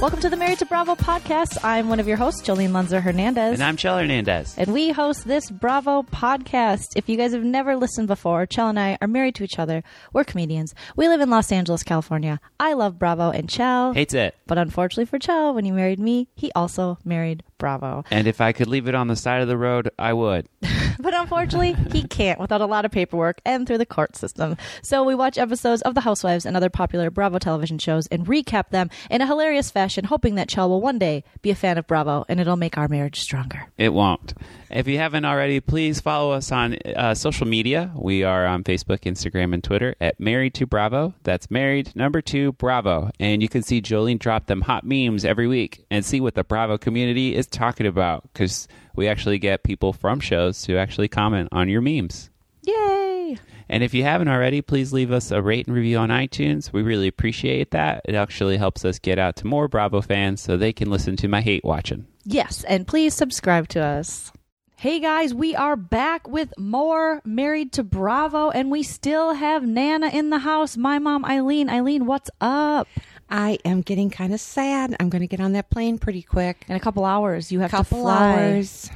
Welcome to the Married to Bravo podcast. I'm one of your hosts, Jolene Lunzer Hernandez. And I'm Chell Hernandez. And we host this Bravo podcast. If you guys have never listened before, Chell and I are married to each other. We're comedians. We live in Los Angeles, California. I love Bravo and Chell. Hates it. But unfortunately for Chell, when he married me, he also married Bravo. And if I could leave it on the side of the road, I would. but unfortunately, he can't without a lot of paperwork and through the court system. So we watch episodes of The Housewives and other popular Bravo television shows and recap them in a hilarious fashion, hoping that Chell will one day be a fan of Bravo and it'll make our marriage stronger. It won't. If you haven't already, please follow us on uh, social media. We are on Facebook, Instagram, and Twitter at Married to Bravo. That's Married Number Two Bravo. And you can see Jolene drop them hot memes every week and see what the Bravo community is talking about because we actually get people from shows to actually comment on your memes. Yay! And if you haven't already, please leave us a rate and review on iTunes. We really appreciate that. It actually helps us get out to more Bravo fans so they can listen to my hate watching. Yes, and please subscribe to us. Hey guys, we are back with more Married to Bravo, and we still have Nana in the house. My mom, Eileen. Eileen, what's up? I am getting kind of sad. I'm going to get on that plane pretty quick. In a couple hours, you have couple to fly. hours.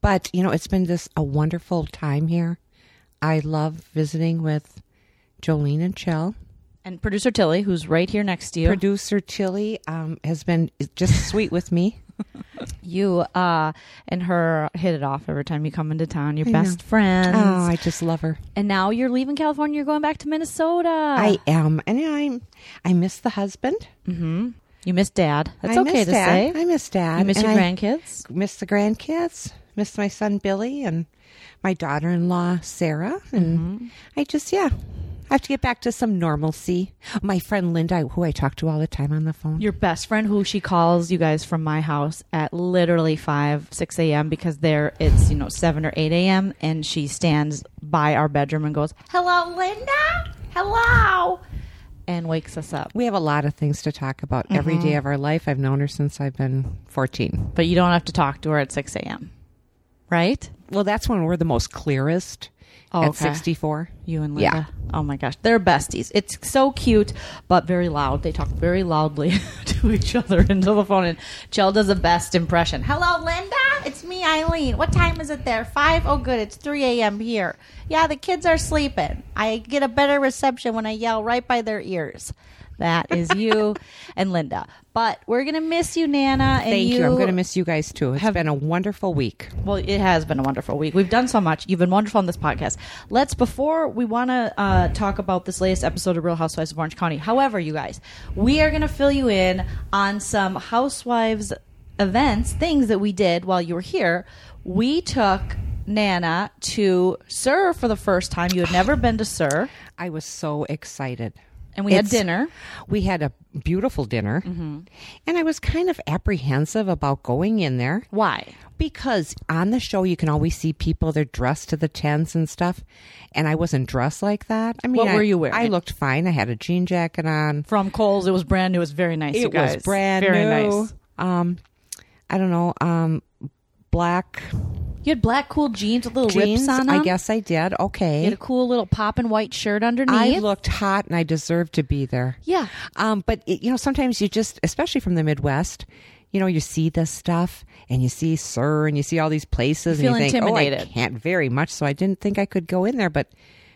But you know, it's been just a wonderful time here. I love visiting with Jolene and Chell. And producer Tilly, who's right here next to you. Producer Tilly um, has been just sweet with me. You uh, and her hit it off every time you come into town. You're I best know. friends. Oh, I just love her. and now you're leaving California. You're going back to Minnesota. I am, and I I miss the husband. Mm-hmm. You miss Dad. That's I okay to Dad. say. I miss Dad. you miss and your I grandkids. Miss the grandkids. Miss my son Billy and my daughter-in-law Sarah. And Mm-hmm. I just yeah. I have to get back to some normalcy. My friend Linda, who I talk to all the time on the phone. Your best friend, who she calls you guys from my house at literally five, six a.m. because there it's you know seven or eight a.m. and she stands by our bedroom and goes, "Hello, Linda. Hello," and wakes us up. we have a lot of things to talk about every Mm-hmm. day of our life. I've known her since I've been 14. But you don't have to talk to her at six a.m. Right? Well, that's when we're the most clearest Oh, at okay. 64. You and Yeah. Linda. Oh my gosh, they're besties. It's so cute, but very loud. They talk very loudly to each other into the phone. And Chell does the best impression. Hello, Linda. It's me, Eileen. What time is it there? Five. Oh, good. It's three a.m. here. Yeah, the kids are sleeping. I get a better reception when I yell right by their ears. That is you and Linda. But we're gonna miss you, Nana. And Thank you. I'm going to miss you guys too. It's been a wonderful week. well, it has been a wonderful week. We've done so much. You've been wonderful on this podcast. Let's before we want to uh, talk about this latest episode of Real Housewives of Orange County. However, you guys, we are going to fill you in on some Housewives events, things that we did while you were here. We took Nana to SUR for the first time. You had never been to SUR, I was so excited. And we had dinner. We had a beautiful dinner. Mm-hmm. And I was kind of apprehensive about going in there Why? because on the show you can always see people they're dressed to the tens and stuff. And I wasn't dressed like that. I mean, What I- were you wearing? I looked fine. I had a jean jacket on. From Kohl's. it was brand new. It was very nice. it was brand very new. nice. Um, I don't know. Um, black You had black cool jeans with little jeans. rips on them. I guess I did. Okay. You had a cool little pop and white shirt underneath. I looked hot and I deserved to be there. Yeah. Um, but it, you know, sometimes you just, especially from the Midwest, you know, you see this stuff and you see SUR and you see all these places You and feel you think, oh, I can't very much. So I didn't think I could go in there, but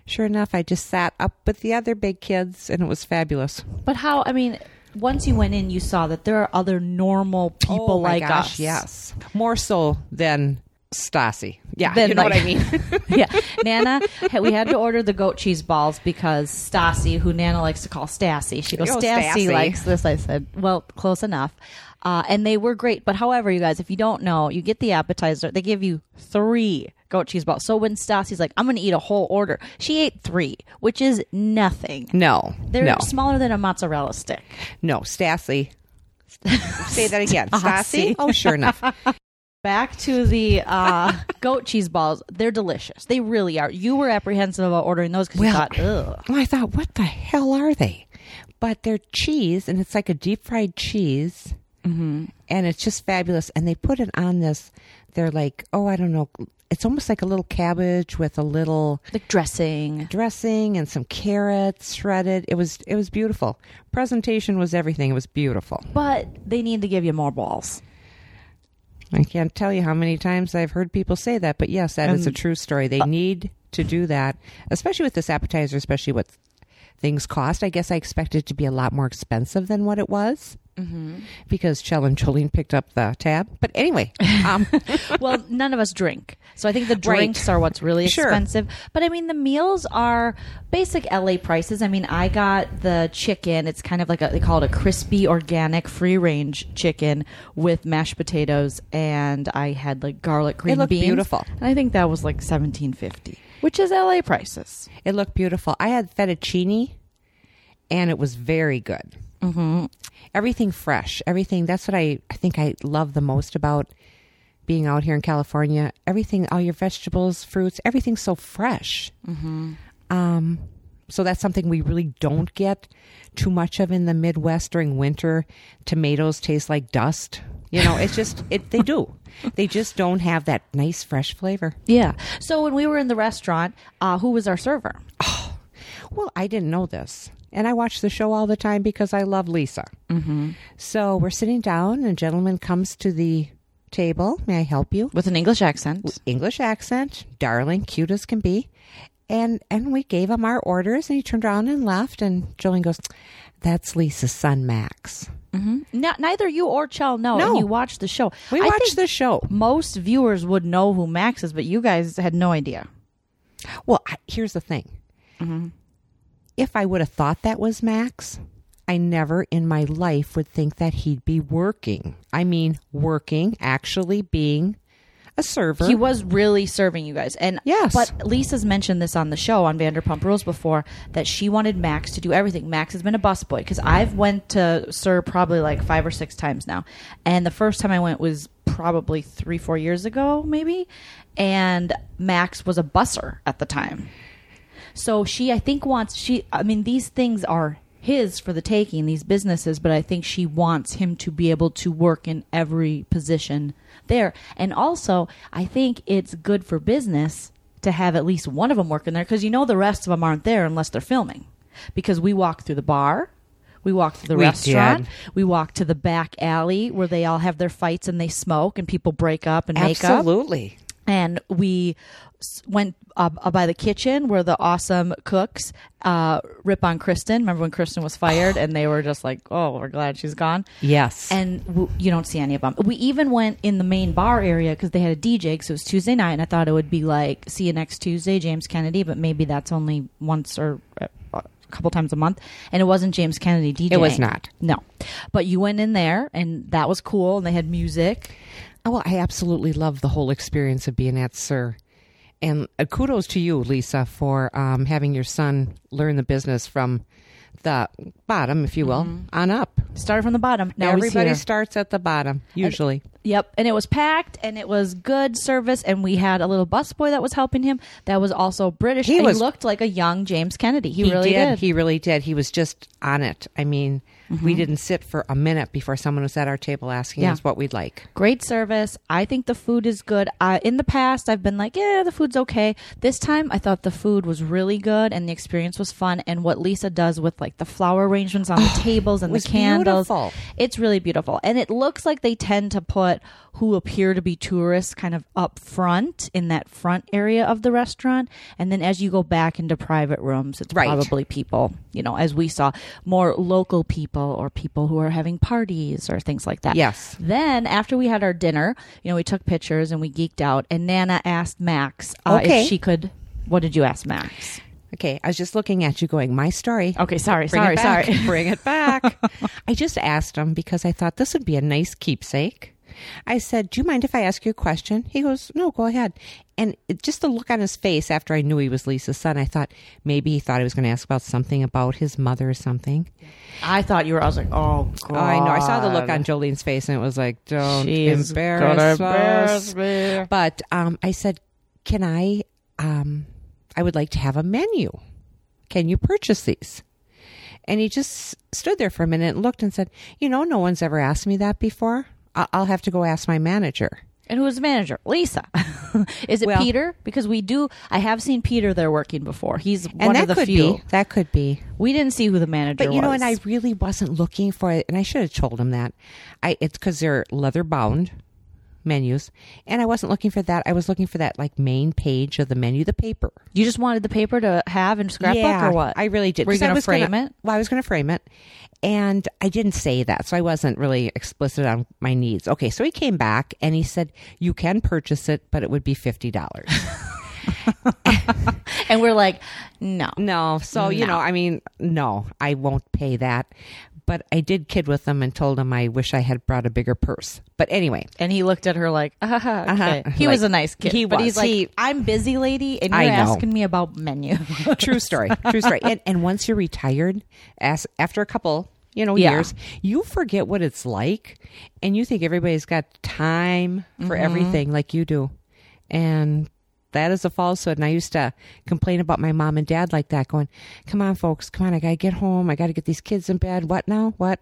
sure enough, I just sat up with the other big kids and it was fabulous. But how? I mean, once you went in, you saw that there are other normal people oh like gosh, us. Yes, more so than Stassi. Yeah, Then, you know like- what I mean. yeah, Nana. We had to order the goat cheese balls because Stassi, who Nana likes to call Stassi, she goes, Oh, Stassi Stassi." likes this. I said, well, close enough. Uh, and they were great. But however, you guys, if you don't know, you get the appetizer. They give you three goat cheese balls. So when Stassi's like, I'm going to eat a whole order, she ate three, which is nothing. no, They're no, smaller than a mozzarella stick. no, Stassi. Say that again. Stassi. Oh, sure enough. Back to the uh, goat cheese balls. They're delicious. They really are. You were apprehensive about ordering those because you thought, ugh. Well, I thought, what the hell are they? But they're cheese, and it's like a deep fried cheese. mm-hmm. and it's just fabulous. And they put it on this. They're like, oh, I don't know. It's almost like a little cabbage with a little Like dressing. dressing and some carrots shredded. It was it was beautiful. Presentation was everything. It was beautiful. But they need to give you more balls. I can't tell you how many times I've heard people say that, but yes, that is a true story. They uh, need to do that, especially with this appetizer, especially what things cost. I guess I expected it to be a lot more expensive than what it was Mm-hmm. because Chell and Jolene picked up the tab. But anyway, um, well, none of us drink. So I think the Right. drinks are what's really Sure. expensive. But I mean, the meals are basic LA prices. I mean, I got the chicken. It's kind of like a, they call it a crispy, organic, free range chicken with mashed potatoes. And I had like garlic green looked beans. beautiful. And I think that was like seventeen fifty, which is LA prices. it looked beautiful. I had fettuccine, and it was very good. Mm-hmm. Everything fresh. Everything. That's what I, I think I love the most about being out here in California. Everything, all your vegetables, fruits, everything's so fresh. Mm-hmm. Um, so that's something we really don't get too much of in the Midwest during winter. Tomatoes taste like dust. You know, it's just it. They do. They just don't have that nice fresh flavor. Yeah. So when we were in the restaurant, uh, who was our server? Well, I didn't know this. And I watch the show all the time because I love Lisa. Mm-hmm. So we're sitting down, and a gentleman comes to the table. May I help you? With an English accent. English accent, darling, cute as can be. And and we gave him our orders, and he turned around and left. And Jolene goes, "That's Lisa's son, Max." No, neither you or Chell know. No. And you watched the show. We I watched the show. most viewers would know who Max is, but you guys had no idea. Well, I, here's the thing. If I would have thought that was Max, I never in my life would think that he'd be working. I mean, working, actually being a server. He was really serving you guys. And Yes. but Lisa's mentioned this on the show on Vanderpump Rules before that she wanted Max to do everything. Max has been a busboy because I've went to SUR probably like five or six times now, and the first time I went was probably three four years ago maybe, and Max was a busser at the time. So she, I think, wants she. I mean, these things are his for the taking, these businesses, but I think she wants him to be able to work in every position there. And also, I think it's good for business to have at least one of them working there because you know the rest of them aren't there unless they're filming. Because we walk through the bar. We walk through the We restaurant. did. We walk to the back alley where they all have their fights and they smoke and people break up and make up Absolutely. and we went uh, by the kitchen where the awesome cooks uh, rip on Kristen. Remember when Kristen was fired, and they were just like, "Oh, we're glad she's gone." Yes. And w- you don't see any of them. We even went in the main bar area because they had a DJ. Because it was Tuesday night, and I thought it would be like, "See you next Tuesday, James Kennedy." But maybe that's only once or uh, a couple times a month, and it wasn't James Kennedy DJ. It was not. No, but you went in there, and that was cool. And they had music. Oh, well, I absolutely love the whole experience of being at SUR. And uh, kudos to you, Lisa, for um, having your son learn the business from the bottom, if you will, on up. Started from the bottom. Now Everybody starts at the bottom, usually. Yep, and it was packed, and it was good service, and we had a little busboy that was helping him. That was also British. He and was- he looked like a young James Kennedy. He, really did. He really did. He was just on it. I mean, we didn't sit for a minute before someone was at our table asking Yeah. us what we'd like. Great service. I think the food is good. Uh, in the past, I've been like, yeah, the food's okay. This time, I thought the food was really good, and the experience was fun. And what Lisa does with like the flower arrangements on the tables and the candles, beautiful. it's really beautiful. And it looks like they tend to put who appear to be tourists kind of up front in that front area of the restaurant. And then as you go back into private rooms, it's Right. probably people, you know, as we saw, more local people or people who are having parties or things like that. Yes. Then after we had our dinner, you know, we took pictures and we geeked out. And Nana asked Max uh, Okay. if she could. What did you ask Max? Okay, I was just looking at you going, my story. Okay, sorry, Bring sorry, sorry. Bring it back. I just asked him because I thought this would be a nice keepsake. I said, Do you mind if I ask you a question? He goes, No, go ahead. And it, just the look on his face after I knew he was Lisa's son, I thought maybe he thought I was going to ask about something about his mother or something. I thought you were. I was like, oh, God. Oh, I know. I saw the look on Jolene's face and it was like, Don't She's embarrass us. embarrass. But um, I said, Can I? Um, I would like to have a menu. Can you purchase these? And he just stood there for a minute and looked and said, You know, no one's ever asked me that before. I- I'll have to go ask my manager. And who's the manager? Lisa. Is it Well- Peter? Because we do. I have seen Peter there working before. He's And one that of the could few. be. That could be. We didn't see who the manager But you know, was. and I really wasn't looking for it, and I should have told him that. I it's because they're leather bound menus, and I wasn't looking for that. I was looking for that like main page of the menu, the paper. you just wanted the paper to have in scrapbook yeah, or what? I really did. Were you going to frame gonna- it? Well, I was going to frame it, and I didn't say that, so I wasn't really explicit on my needs. Okay, so he came back and he said, "You can purchase it, but it would be fifty dollars." And we're like, no. No. So, you know, I mean, no, I won't pay that. But I did kid with them and told them I wish I had brought a bigger purse. But anyway, And he looked at her like, uh-huh, okay. Uh-huh. He Like, was a nice kid. he but was. he's like, I'm busy, lady, and you're asking me about menu. true story. True story. And, and once you're retired, as, after a couple, you know, Yeah. years, you forget what it's like and you think everybody's got time for Mm-hmm. everything like you do. And that is a falsehood. And I used to complain about my mom and dad like that, going, Come on, folks, come on, I gotta get home, I gotta get these kids in bed. What now? What?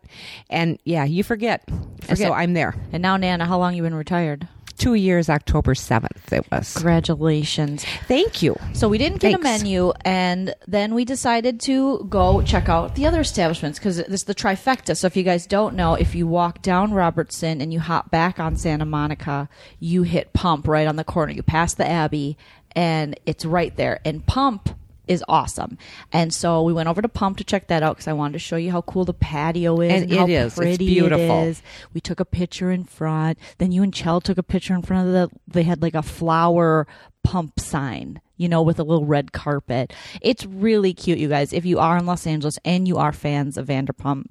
And yeah, you forget. And Forget. so I'm there. and now, Nana, how long you been retired? Two years, October 7th, it was. Congratulations. Thank you. So we didn't get a menu, and then we decided to go check out the other establishments because this is the trifecta. So if you guys don't know, if you walk down Robertson and you hop back on Santa Monica, you hit Pump right on the corner. You pass the Abbey, and it's right there. And Pump is awesome. And so we went over to Pump to check that out because I wanted to show you how cool the patio is And and, it how is. It's pretty beautiful. it is. We took a picture in front. Then you and Chell took a picture in front of the. They had like a flower pump sign, you know, with a little red carpet. It's really cute, you guys. If you are in Los Angeles and you are fans of Vanderpump,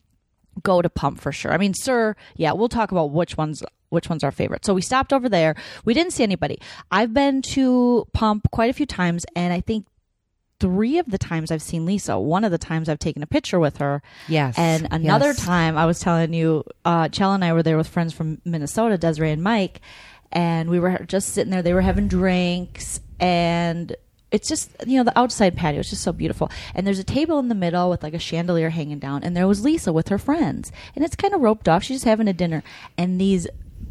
go to Pump for sure. I mean, SUR, yeah, we'll talk about which ones which one's our favorite. So we stopped over there. We didn't see anybody. I've been to Pump quite a few times, and I think three of the times I've seen Lisa. One of the times I've taken a picture with her. Yes. And another Yes. time, I was telling you, uh, Chell and I were there with friends from Minnesota, Desiree and Mike, and we were just sitting there. They were having drinks, and it's just you know the outside patio is just so beautiful. And there's a table in the middle with like a chandelier hanging down, and there was Lisa with her friends, and it's kind of roped off. She's just having a dinner, and these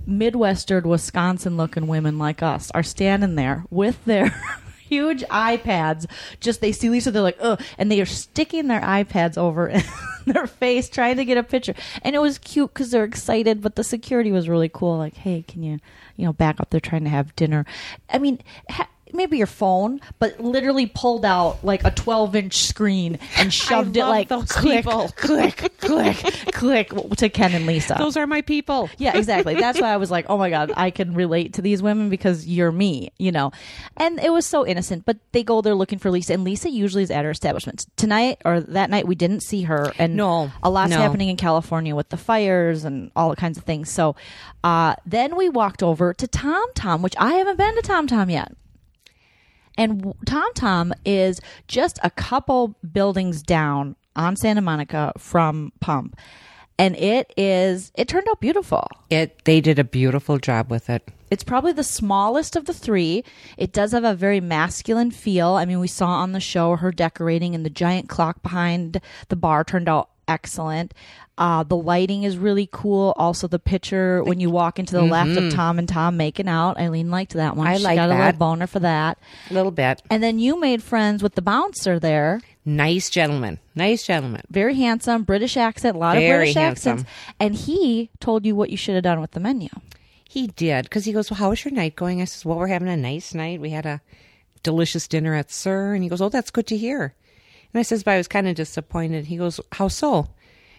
Midwestern Wisconsin looking women like us are standing there with their huge iPads. Just they see Lisa, they're like, ugh, and they are sticking their iPads over their face trying to get a picture. And it was cute because they're excited, but the security was really cool. Like, hey, can you, you know, back up? They're trying to have dinner. I mean, ha- maybe your phone, but literally pulled out like a 12 inch screen and shoved it like those click, people. click, click, click to Ken and Lisa. Those are my people. Yeah, exactly. That's why I was like, oh my God, I can relate to these women because you're me, you know? And it was so innocent, but they go there looking for Lisa, and Lisa usually is at her establishments. Tonight or that night, we didn't see her, and No, a lot's no. happening in California with the fires and all kinds of things. So uh, then we walked over to Tom Tom, which I haven't been to Tom Tom yet. And Tom Tom is just a couple buildings down on Santa Monica from Pump. And it is, it turned out beautiful. It they did a beautiful job with it. It's probably the smallest of the three. It does have a very masculine feel. I mean, we saw on the show her decorating, and the giant clock behind the bar turned out excellent. Uh, the lighting is really cool. Also, the picture when you walk into the left of Tom and Tom making out. Eileen liked that one. I she like got a little that. boner for that. A little bit. And then you made friends with the bouncer there. Nice gentleman. Nice gentleman. Very handsome, British accent, a lot Very of British handsome. accents. And he told you what you should have done with the menu. He did because he goes, "Well, how was your night going?" I says, "Well, we're having a nice night. We had a delicious dinner at SUR." And he goes, "Oh, that's good to hear." And I says, "But I was kind of disappointed." He goes, "How so?"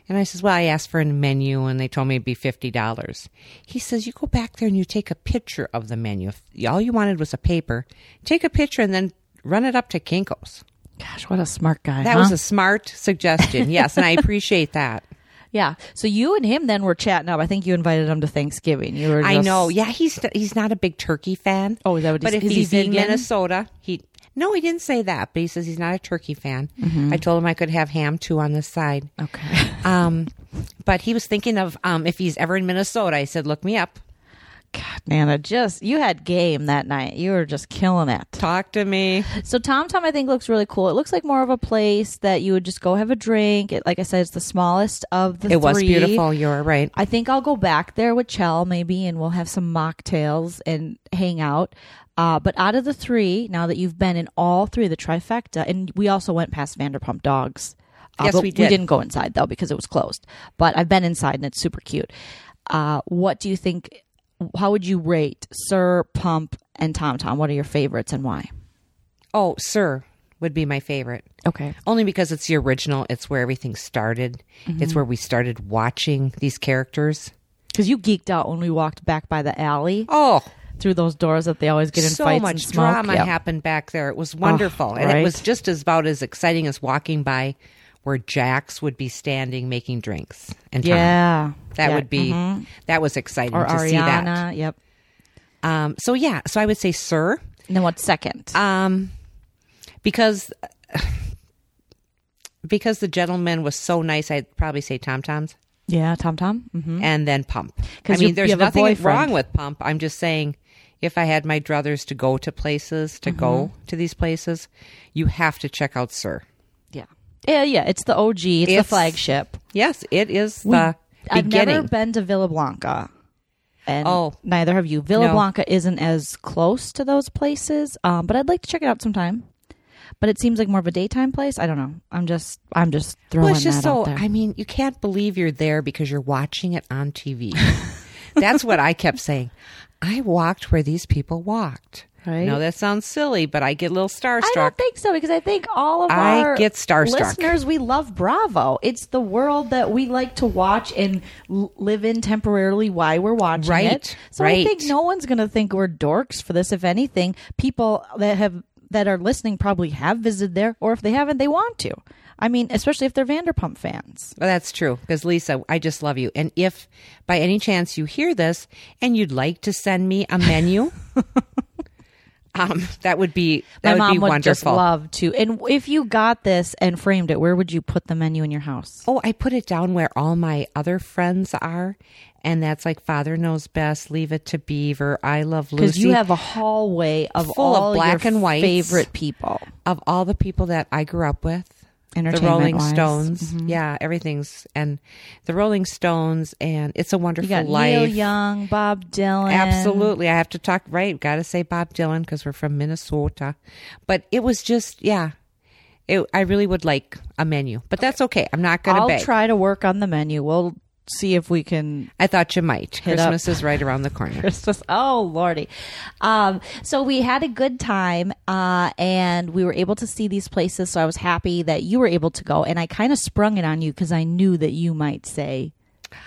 And I says, "Well, I asked for a menu, and they told me it'd be fifty dollars." He says, "You go back there and you take a picture of the menu. If all you wanted was a paper, take a picture and then run it up to Kinko's." Gosh, what a smart guy. That huh? was a smart suggestion, yes, and I appreciate that. Yeah. So you and him then were chatting up. I think you invited him to Thanksgiving. You were. I know. Yeah, he's he's not a big turkey fan. Oh, is that what But he's- if is he he's in? Minnesota, he no, he didn't say that. But he says he's not a turkey fan. Mm-hmm. I told him I could have ham too on the side. Okay. Um, but he was thinking of um, if he's ever in Minnesota. I said, look me up. God, Nana, just you had game that night. You were just killing it. Talk to me. So Tom Tom, I think looks really cool. It looks like more of a place that you would just go have a drink. It, like I said, it's the smallest of the. It was beautiful. You're right. I think I'll go back there with Chell maybe, and we'll have some mocktails and hang out. Uh, but out of the three, now that you've been in all three, of the trifecta, and we also went past Vanderpump Dogs. Uh, Yes, we did. We didn't go inside though because it was closed. But I've been inside and it's super cute. Uh, what do you think? How would you rate SUR Pump and Tom Tom? What are your favorites and why? Oh, SUR would be my favorite. Okay. Only because it's the original. It's where everything started. It's where we started watching these characters. Because you geeked out when we walked back by the alley Oh, through those doors that they always get in so fights much and smoke. drama Yep. happened back there. It was wonderful, and right. it was just as about as exciting as walking by where Jax would be standing making drinks. And Tom. Yeah, that Yeah, would be mhm. that was exciting or to see that. Yep. Um, so yeah, so I would say SUR, And then what's second? um, because because the gentleman was so nice. I'd probably say Tom Toms. yeah, Tom Tom. Mm-hmm. and then pump. I 'Cause mean, you- there's you nothing wrong with pump. I'm just saying, if I had my druthers to go to places, to go Mm-hmm. to these places, you have to check out SUR. Yeah, yeah, yeah. It's the OG. It's, the flagship. Yes, it is We- the I've beginning. never been to Villa Blanca. And Oh. neither have you. Villa No. Blanca isn't as close to those places, um, but I'd like to check it out sometime. But it seems like more of a daytime place. I don't know. I'm just, I'm just throwing well, it's just so. I mean, you can't believe you're there because you're watching it on TV. That's what I kept saying. I walked where these people walked. Right. No, that sounds silly, but I get a little starstruck. I don't think so because I think all of I our get starstruck. listeners we love Bravo. It's the world that we like to watch and live in temporarily while we're watching Right, it. So I think no one's going to think we're dorks for this. If anything, people that have that are listening probably have visited there, or if they haven't, they want to. I mean, especially if they're Vanderpump fans. Well, that's true because Lisa, I just love you. And if by any chance you hear this and you'd like to send me a menu, um, that would be that My would be mom would just love to. And if you got this and framed it, where would you put the menu in your house? oh, I put it down where all my other friends are, and that's like Father Knows Best, Leave It to Beaver, I Love Lucy. Because you have a hallway of Full of all black your and white favorite people. of all the people that I grew up with. The Rolling wise. Stones, mm-hmm. yeah, everything's and the Rolling Stones, and it's a You wonderful got life. Neil Young, Bob Dylan. Absolutely. I have to talk right. Got to say Bob Dylan because we're from Minnesota. But it was just, yeah. It, I really would like a menu, but that's okay. I'm not going to I'll beg. try to work on the menu. We'll see if we can I thought you might. Up. Christmas is right around the corner. Christmas. Oh lordy! Um, so we had a good time, uh, and we were able to see these places. So I was happy that you were able to go, and I kind of sprung it on you because I knew that you might say.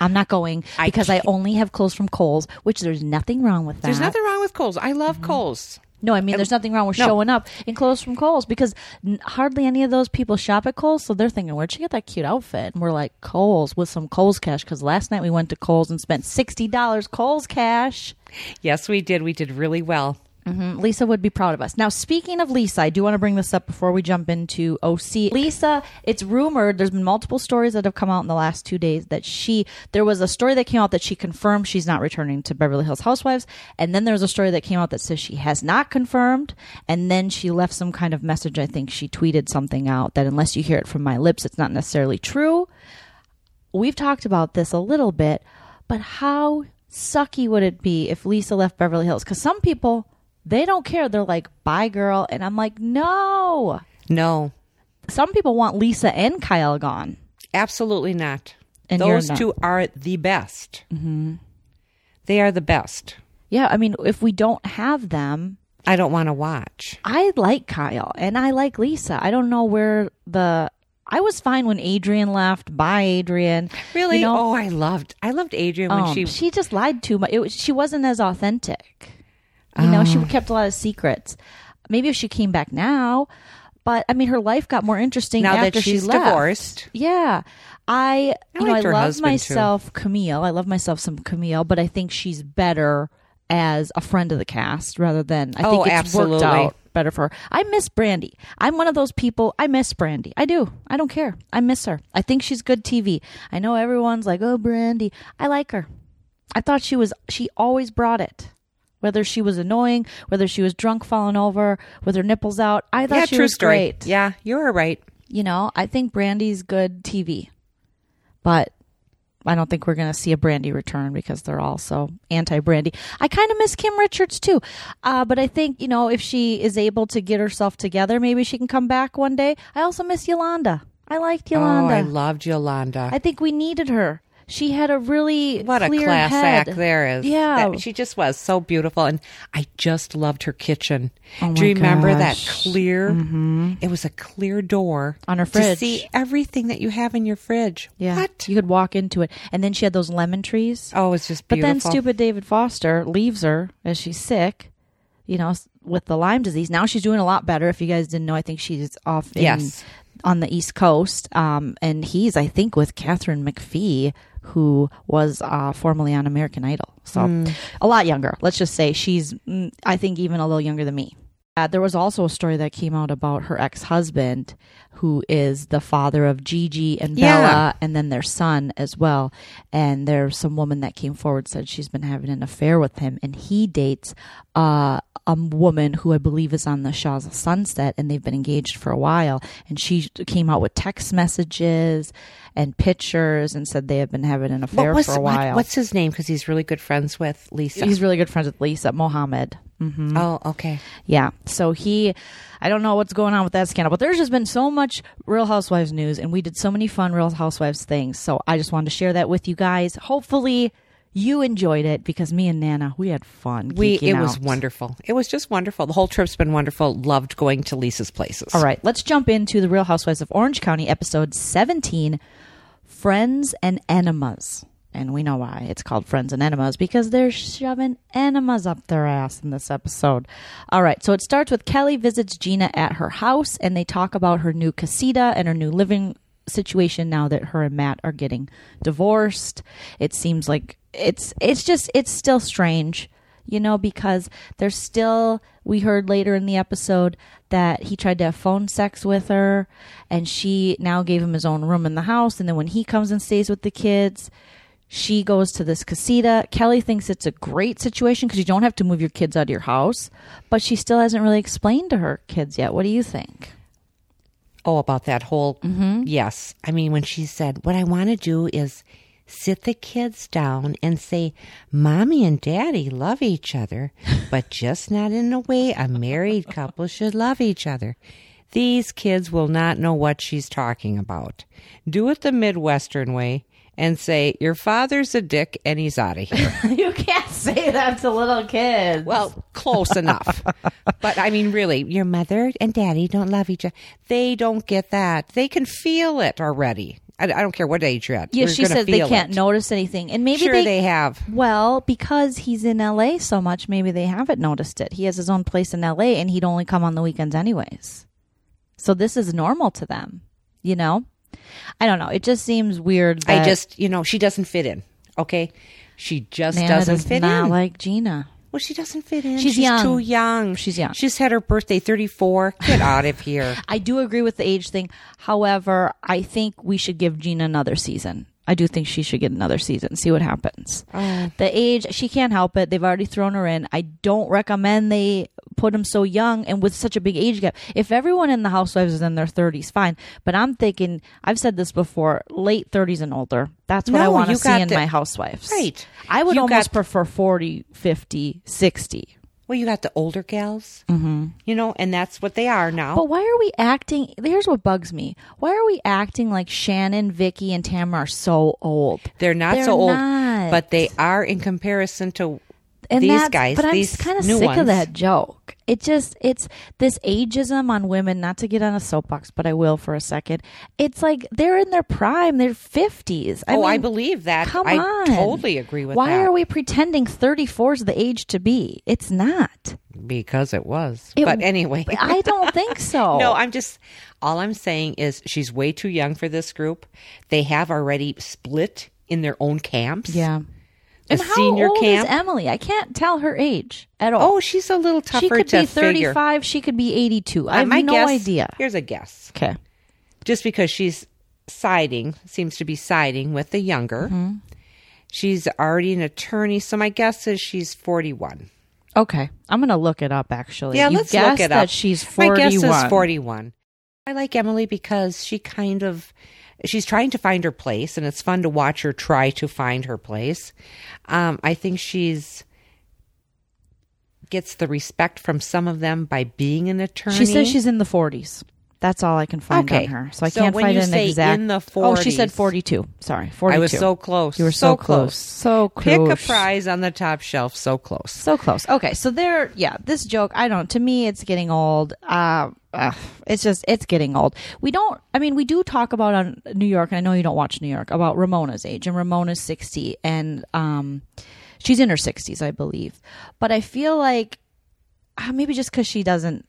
I'm not going because I, can't- only have clothes from Kohl's, which there's nothing wrong with that. There's nothing wrong with Kohl's. I love Mm-hmm. Kohl's. No, I mean, there's nothing wrong with no. showing up in clothes from Kohl's because n- hardly any of those people shop at Kohl's. So they're thinking, where'd she get that cute outfit? And we're like, Kohl's with some Kohl's cash because last night we went to Kohl's and spent $60 Kohl's cash. Yes, we did. We did really well. Mhm. Lisa would be proud of us. Now, speaking of Lisa, I do want to bring this up before we jump into OC. Lisa, it's rumored, there's been multiple stories that have come out in the last two days that she, there was a story that came out that she confirmed she's not returning to Beverly Hills Housewives. And then there was a story that came out that says she has not confirmed. And then she left some kind of message. I think she tweeted something out that unless you hear it from my lips, it's not necessarily true. We've talked about this a little bit, but how sucky would it be if Lisa left Beverly Hills? Because some people, they don't care. They're like, bye, girl. And I'm like, no. No, Some people want Lisa and Kyle gone. absolutely not. And Those not. two are the best. Mm-hmm. They are the best. Yeah, I mean, if we don't have them, I don't want to watch. I like Kyle and I like Lisa. I don't know where the. I was fine when Adrienne left. Bye, Adrienne. Really? You know, oh, I loved. I loved Adrienne when um, she. she just lied too much. It was, she wasn't as authentic. You know, Oh. she ah. kept a lot of secrets. Maybe if she came back now, but I mean, her life got more interesting Now that she's she left. divorced. Yeah, I, I you know, I love husband, too. myself Camille. I love myself some Camille, but I think she's better as a friend of the cast rather than I think Oh, it's absolutely. worked out better for her. I miss Brandi. I'm one of those people. I miss Brandi. I do. I don't care. I miss her. I think she's good TV. I know everyone's like, "Oh, Brandi." I like her. I thought she was she always brought it. Whether she was annoying, whether she was drunk falling over with her nipples out, I thought yeah, she true was story. great. Yeah, you were right. You know, I think Brandi's good TV. But I don't think we're going to see a Brandi return because they're all so anti Brandi. I kind of miss Kim Richards too. Uh, but I think, you know, if she is able to get herself together, maybe she can come back one day. I also miss Yolanda. I liked Yolanda. Oh, I loved Yolanda. I think we needed her. She had a really what a clear class head. act there is. Yeah, That- she just was so beautiful, and I just loved her kitchen. Oh Do you remember that gosh. Mm-hmm. clear? It was a clear door On her fridge to see everything that you have in your fridge. yeah. What? You could walk into it, and then she had those lemon trees. Oh, it's just But then stupid David Foster leaves her as she's sick, you know, with the Lyme disease. Now she's doing a lot better. If you guys didn't know, I think she's off in, Yes. on the East Coast. Um, and he's, I think, with Katharine McPhee, who was uh, formerly on American Idol. So Hmm. a lot younger. Let's just say she's, mm, I think, even a little younger than me. Uh, there was also a story that came out about her ex husband, who is the father of Gigi and Yeah. Bella, and then their son as well. And there's some woman that came forward said she's been having an affair with him, and he dates uh, a woman who I believe is on the Shahs of Sunset, and they've been engaged for a while. And she came out with text messages and pictures and said they have been having an affair was- for a what- while. what's his name? Because he's really good friends with Lisa. He's really good friends with Lisa Mohammed. hmm oh, okay. Yeah. So he, I don't know what's going on with that scandal, but there's just been so much Real Housewives news, and we did so many fun Real Housewives things. So I just wanted to share that with you guys. Hopefully, you enjoyed it because me and Nana, we had fun. We it was wonderful. It was just wonderful. The whole trip's been wonderful. Loved going to Lisa's places. All right, let's jump into the Real Housewives of Orange County, episode 17 Friends and Enemas. And we know why it's called Friends and Enemas because they're shoving enemas up their ass in this episode. All right, so it starts with Kelly visits Gina at her house and they talk about her new casita and her new living situation now that her and Matt are getting divorced. It seems like it's it's just it's still strange you know, because there's still, we heard later in the episode that he tried to have phone sex with her and she now gave him his own room in the house. And then when he comes and stays with the kids, she goes to this casita. Kelly thinks it's a great situation because you don't have to move your kids out of your house, but she still hasn't really explained to her kids yet. What do you think? Oh, about that whole Mm-hmm. yes. I mean, when she said, "What I want to do is sit the kids down and say, "Mommy and Daddy love each other, but just not in the way a married couple should love each other." These kids will not know what she's talking about. Do it the Midwestern way and say, "Your father's a dick and he's out of here." you can't say that to little kids. Well, close enough. But I mean, really, your mother and daddy don't love each other. They don't get that. They can feel it already. I, I don't care what age you're at. yeah, You're she said they can't it. notice anything. And maybe Sure, they, they have. Well, because he's in LA so much, maybe they haven't noticed it. He has his own place in LA and he'd only come on the weekends anyways. So this is normal to them, you know? I don't know. It just seems weird that I just, you know, she doesn't fit in. Okay, she just Nana doesn't does fit not in. like Gina. Well, she doesn't fit in. She's young. too young. She's young. She's had her birthday, thirty-four. Get out of here. I do agree with the age thing. However, I think we should give Gina another season. I do think she should get another season. See what happens. Oh. The age, she can't help it. They've already thrown her in. I don't recommend they put him so young and with such a big age gap. If everyone in the Housewives is in their 30s, fine. But I'm thinking, I've said this before, late 30s and older. That's what I want to see in the- my Housewives. Right. I would You almost got- prefer 40, 50, 60. Well, you got the older gals, mm-hmm. you know, and that's what they are now. But why are we acting? Here's what bugs me. Why are we acting like Shannon, Vicki, and Tamara are so old? They're not They're so old, but they are in comparison to And these guys. But I'm these kind of sick ones. of that joke. It just it's this ageism on women. Not to get on a soapbox, but I will for a second. It's like they're in their prime. They're fifties. oh, I believe that. Come I on, totally agree with that. Why that. are we pretending thirty four is the age to be? It's not. Because it was. It- but anyway. I don't think so. no, I'm just all I'm saying is she's way too young for this group. They have already split in their own camps. yeah. A and how senior old camp. is Emily? I can't tell her age at all. Oh, she's a little tougher she could to be figure. 35 she could be 82 i Uh, have my no guess, idea Here's a guess. okay Just because she's siding, seems to be siding with the younger. Mm-hmm. She's already an attorney, so my guess is she's 41. Okay, I'm gonna look it up. Actually, Yeah, you let's look it that she's 41. My guess is 41. I like Emily because she kind of she's trying to find her place and it's fun to watch her try to find her place. Um, I think she's gets the respect from some of them by being an attorney. She says she's in the 40s. That's all I can find Okay. on her. So I So can't find an exact. in the Oh, she said 42. Sorry, 42. I was so close. You were so, close. So close. Pick a prize on the top shelf. So close. So close. Okay, so there, yeah, this joke, I don't, to me, it's getting old. Uh, it's just, it's getting old. We don't, I mean, we do talk about on New York, and I know you don't watch New York, about Ramona's age, and Ramona's 60, and um, she's in her 60s, I believe. But I feel like uh, maybe just because she doesn't,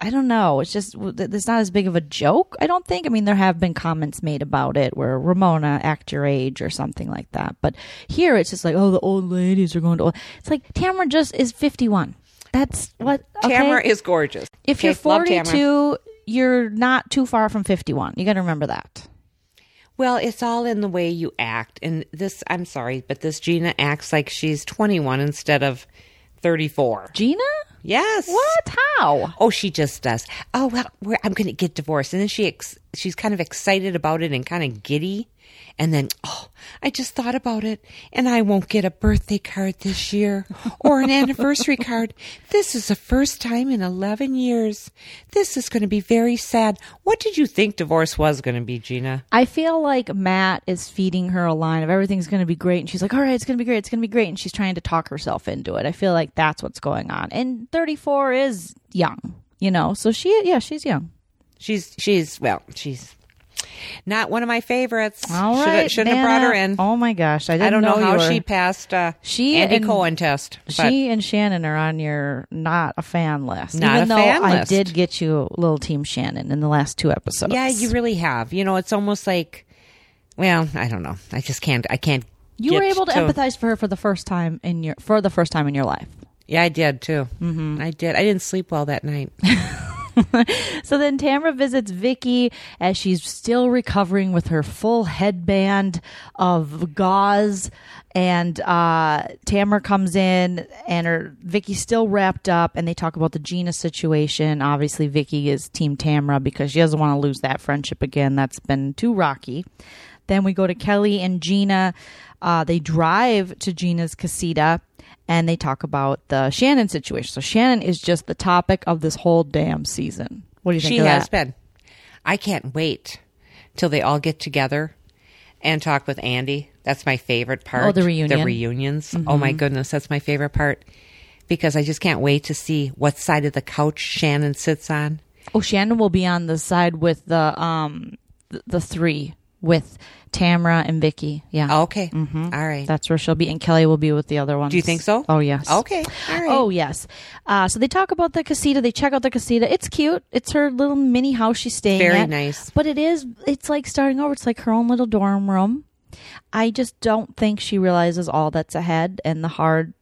I don't know. It's just it's not as big of a joke. I don't think. I mean, there have been comments made about it where Ramona act your age or something like that. But here, it's just like, oh, the old ladies are going to. It's like Tamara just is fifty one. That's what okay? Tamara is gorgeous. If Okay, you're forty two, you're not too far from fifty one. You got to remember that. Well, it's all in the way you act. And this, I'm sorry, but this Gina acts like she's 21 instead of 34. Gina, Yes. what? How? Oh, she just does. Oh well, we're, I'm going to get divorced, and then she ex- she's kind of excited about it and kind of giddy, and then oh, I just thought about it, and I won't get a birthday card this year or an anniversary card. This is the first time in 11 years. This is going to be very sad. What did you think divorce was going to be, Gina? I feel like Matt is feeding her a line of everything's going to be great. And she's like, all right, it's going to be great. It's going to be great. And she's trying to talk herself into it. I feel like that's what's going on. And 34 is young, you know? So she, yeah, she's young. She's she's well, she's not one of my favorites. All right. shouldn't have brought her in. Oh my gosh. I didn't I don't know, you how were- she passed uh, She Andy and- Cohen test. She and Shannon are on your not a fan list. Not Even a though fan I list. did get you a little team Shannon in the last two episodes. Yeah, you really have. You know, it's almost like, well, I don't know. I just can't. I can't. You were able to, empathize for her for the first time in your for the first time in your life. Yeah, I did too. Mm-hmm. I did. I didn't sleep well that night. So then Tamara visits Vicki as she's still recovering with her full headband of gauze. And uh, Tamara comes in and her Vicki's still wrapped up and they talk about the Gina situation. Obviously Vicki is team Tamara because she doesn't want to lose that friendship again. That's been too rocky. Then we go to Kelly and Gina. Uh, they drive to Gina's casita and they talk about the Shannon situation. So Shannon is just the topic of this whole damn season. What do you think she has that? been. I can't wait till they all get together and talk with Andy. That's my favorite part. Oh, the reunion. Mm-hmm. The reunions. Oh my goodness, that's my favorite part because I just can't wait to see what side of the couch Shannon sits on. Oh, Shannon will be on the side with the um the, the three with Tamara and Vicki. Yeah. Okay. All right. That's where she'll be, and Kelly will be with the other ones. Do you think so? Oh yes. Okay. All right. Oh yes. Uh, so they talk about the casita. They check out the casita. It's cute. It's her little mini house she's staying Very at. nice. But it is. It's like starting over. It's like her own little dorm room. I just don't think she realizes all that's ahead and the hard,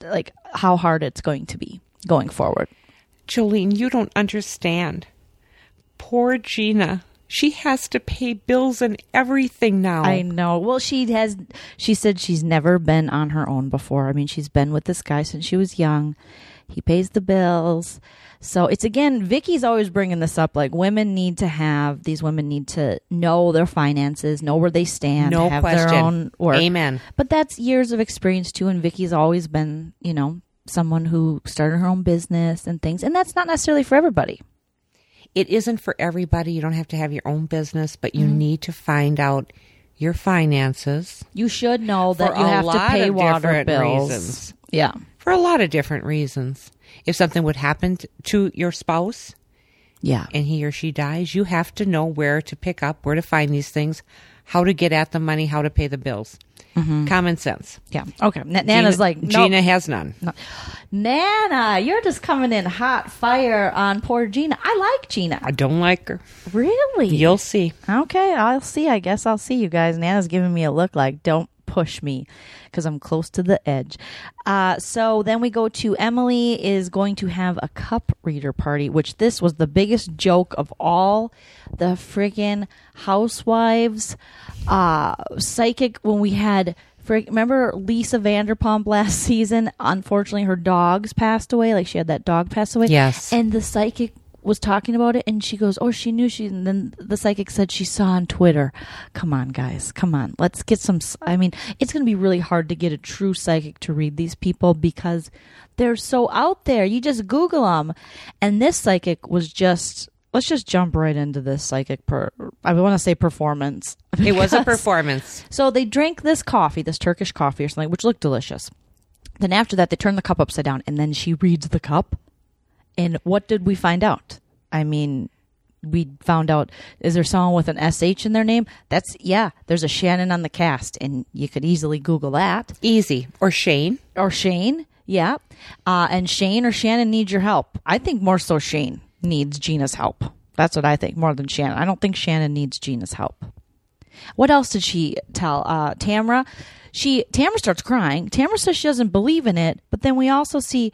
like how hard it's going to be going forward. Jolene, you don't understand. Poor Gina. She has to pay bills and everything now. I know. Well, she has. She said she's never been on her own before. I mean, she's been with this guy since she was young. He pays the bills. So it's again, Vicki's always bringing this up. Like women need to have these women need to know their finances, know where they stand, No have question. their own work. Amen. But that's years of experience too. And Vicki's always been, you know, someone who started her own business and things. And that's not necessarily for everybody. It isn't for everybody. You don't have to have your own business, but Mm-hmm. you need to find out your finances You should know that you have to pay of water different bills. reasons. Yeah. for a lot of different reasons. If something would happen to your spouse Yeah. and he or she dies, you have to know where to pick up, where to find these things, how to get at the money, how to pay the bills. Common sense. Yeah. Okay. N- Nana's Gina, like, nope. Gina has none. Nana, you're just coming in hot fire on poor Gina. I like Gina. I don't like her. Really? You'll see. Okay, I'll see. I guess I'll see you guys. Nana's giving me a look like, don't push me because I'm close to the edge. Uh, so then we go to Emily is going to have a cup reader party, which this was the biggest joke of all the friggin' housewives, uh, psychic when we had. Remember Lisa Vanderpump last season? Unfortunately, her dogs passed away. Like she had that dog pass away. Yes. And the psychic was talking about it, and she goes, "Oh, she knew she." And then the psychic said she saw on Twitter. Come on, guys, come on. Let's get some. I mean, it's going to be really hard to get a true psychic to read these people because they're so out there. You just Google them, and this psychic was just. Let's just jump right into this psychic. Per, I want to say performance. It was a performance. so they drank this coffee, this Turkish coffee or something, which looked delicious. Then after that, they turn the cup upside down, and then she reads the cup. And what did we find out? I mean, we found out is there someone with an sh in their name? That's yeah. There's a Shannon on the cast, and you could easily Google that Easy. Or Shane. or Shane. Yeah, uh, and Shane or Shannon needs your help. I think more so Shane needs Gina's help. That's what I think more than Shannon. I don't think Shannon needs Gina's help. What else did she tell uh, Tamra? She Tamra starts crying. Tamra says she doesn't believe in it, but then we also see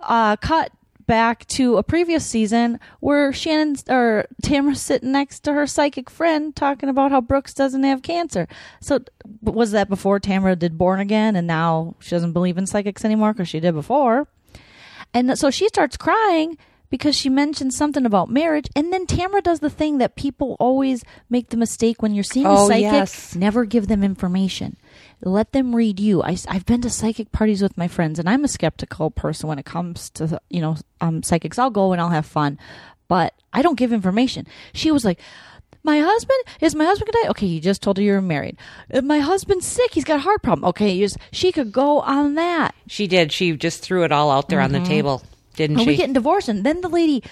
uh, cut back to a previous season where Shannon or Tamra's sitting next to her psychic friend talking about how Brooks doesn't have cancer. So was that before Tamra did Born Again, and now she doesn't believe in psychics anymore because she did before? And so she starts crying because she mentioned something about marriage. And then Tamara does the thing that people always make the mistake when you're seeing a Oh, psychic yes. never give them information. Let them read you. I, have been to psychic parties with my friends, and I'm a skeptical person when it comes to you know um, psychics. I'll go and I'll have fun, but I don't give information. She was like, "My husband is my husband gonna die?" Okay, you just told her you were married. "Uh, My husband's sick. He's got a heart problem. Okay, you just, she could go on that. She did. She just threw it all out there on the table, didn't Are she? we getting divorced? And then the lady,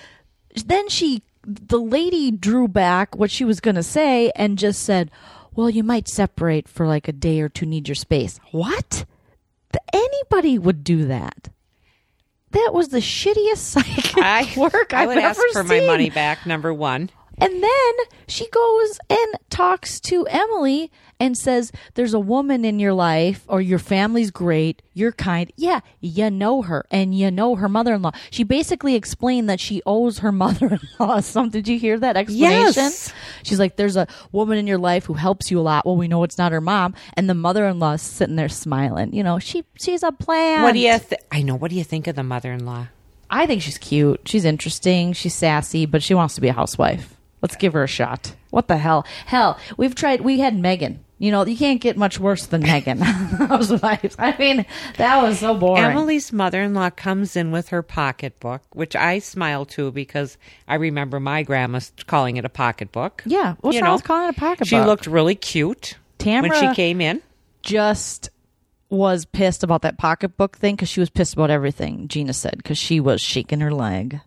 then she, the lady drew back what she was going to say and just said, well, you might separate for like a day or two, need your space. What? Anybody would do that. That was the shittiest psychic I work I I've would ever ask for my money back. Number one. And then she goes and talks to Emily and says, There's a woman in your life, or your family's great, you're kind. Yeah, you know her, and you know her mother in law. She basically explained that she owes her mother in law something. Did you hear that explanation? Yes. She's like, There's a woman in your life who helps you a lot. Well, we know it's not her mom. And the mother in law's sitting there smiling. You know, she she's a plant. What do you? Th- I know. What do you think of the mother-in-law? I think she's cute. She's interesting. She's sassy, but she wants to be a housewife. Let's give her a shot. What the hell? Hell, we've tried. We had Meghan. You know, you can't get much worse than Meghan. I mean, that was so boring. Emily's mother-in-law comes in with her pocketbook, which I smile to because I remember my grandma calling it a pocketbook. Yeah, what's You know, calling it a pocketbook? She looked really cute Tamara when she came in. just was pissed about that pocketbook thing because she was pissed about everything. Gina said because she was shaking her leg,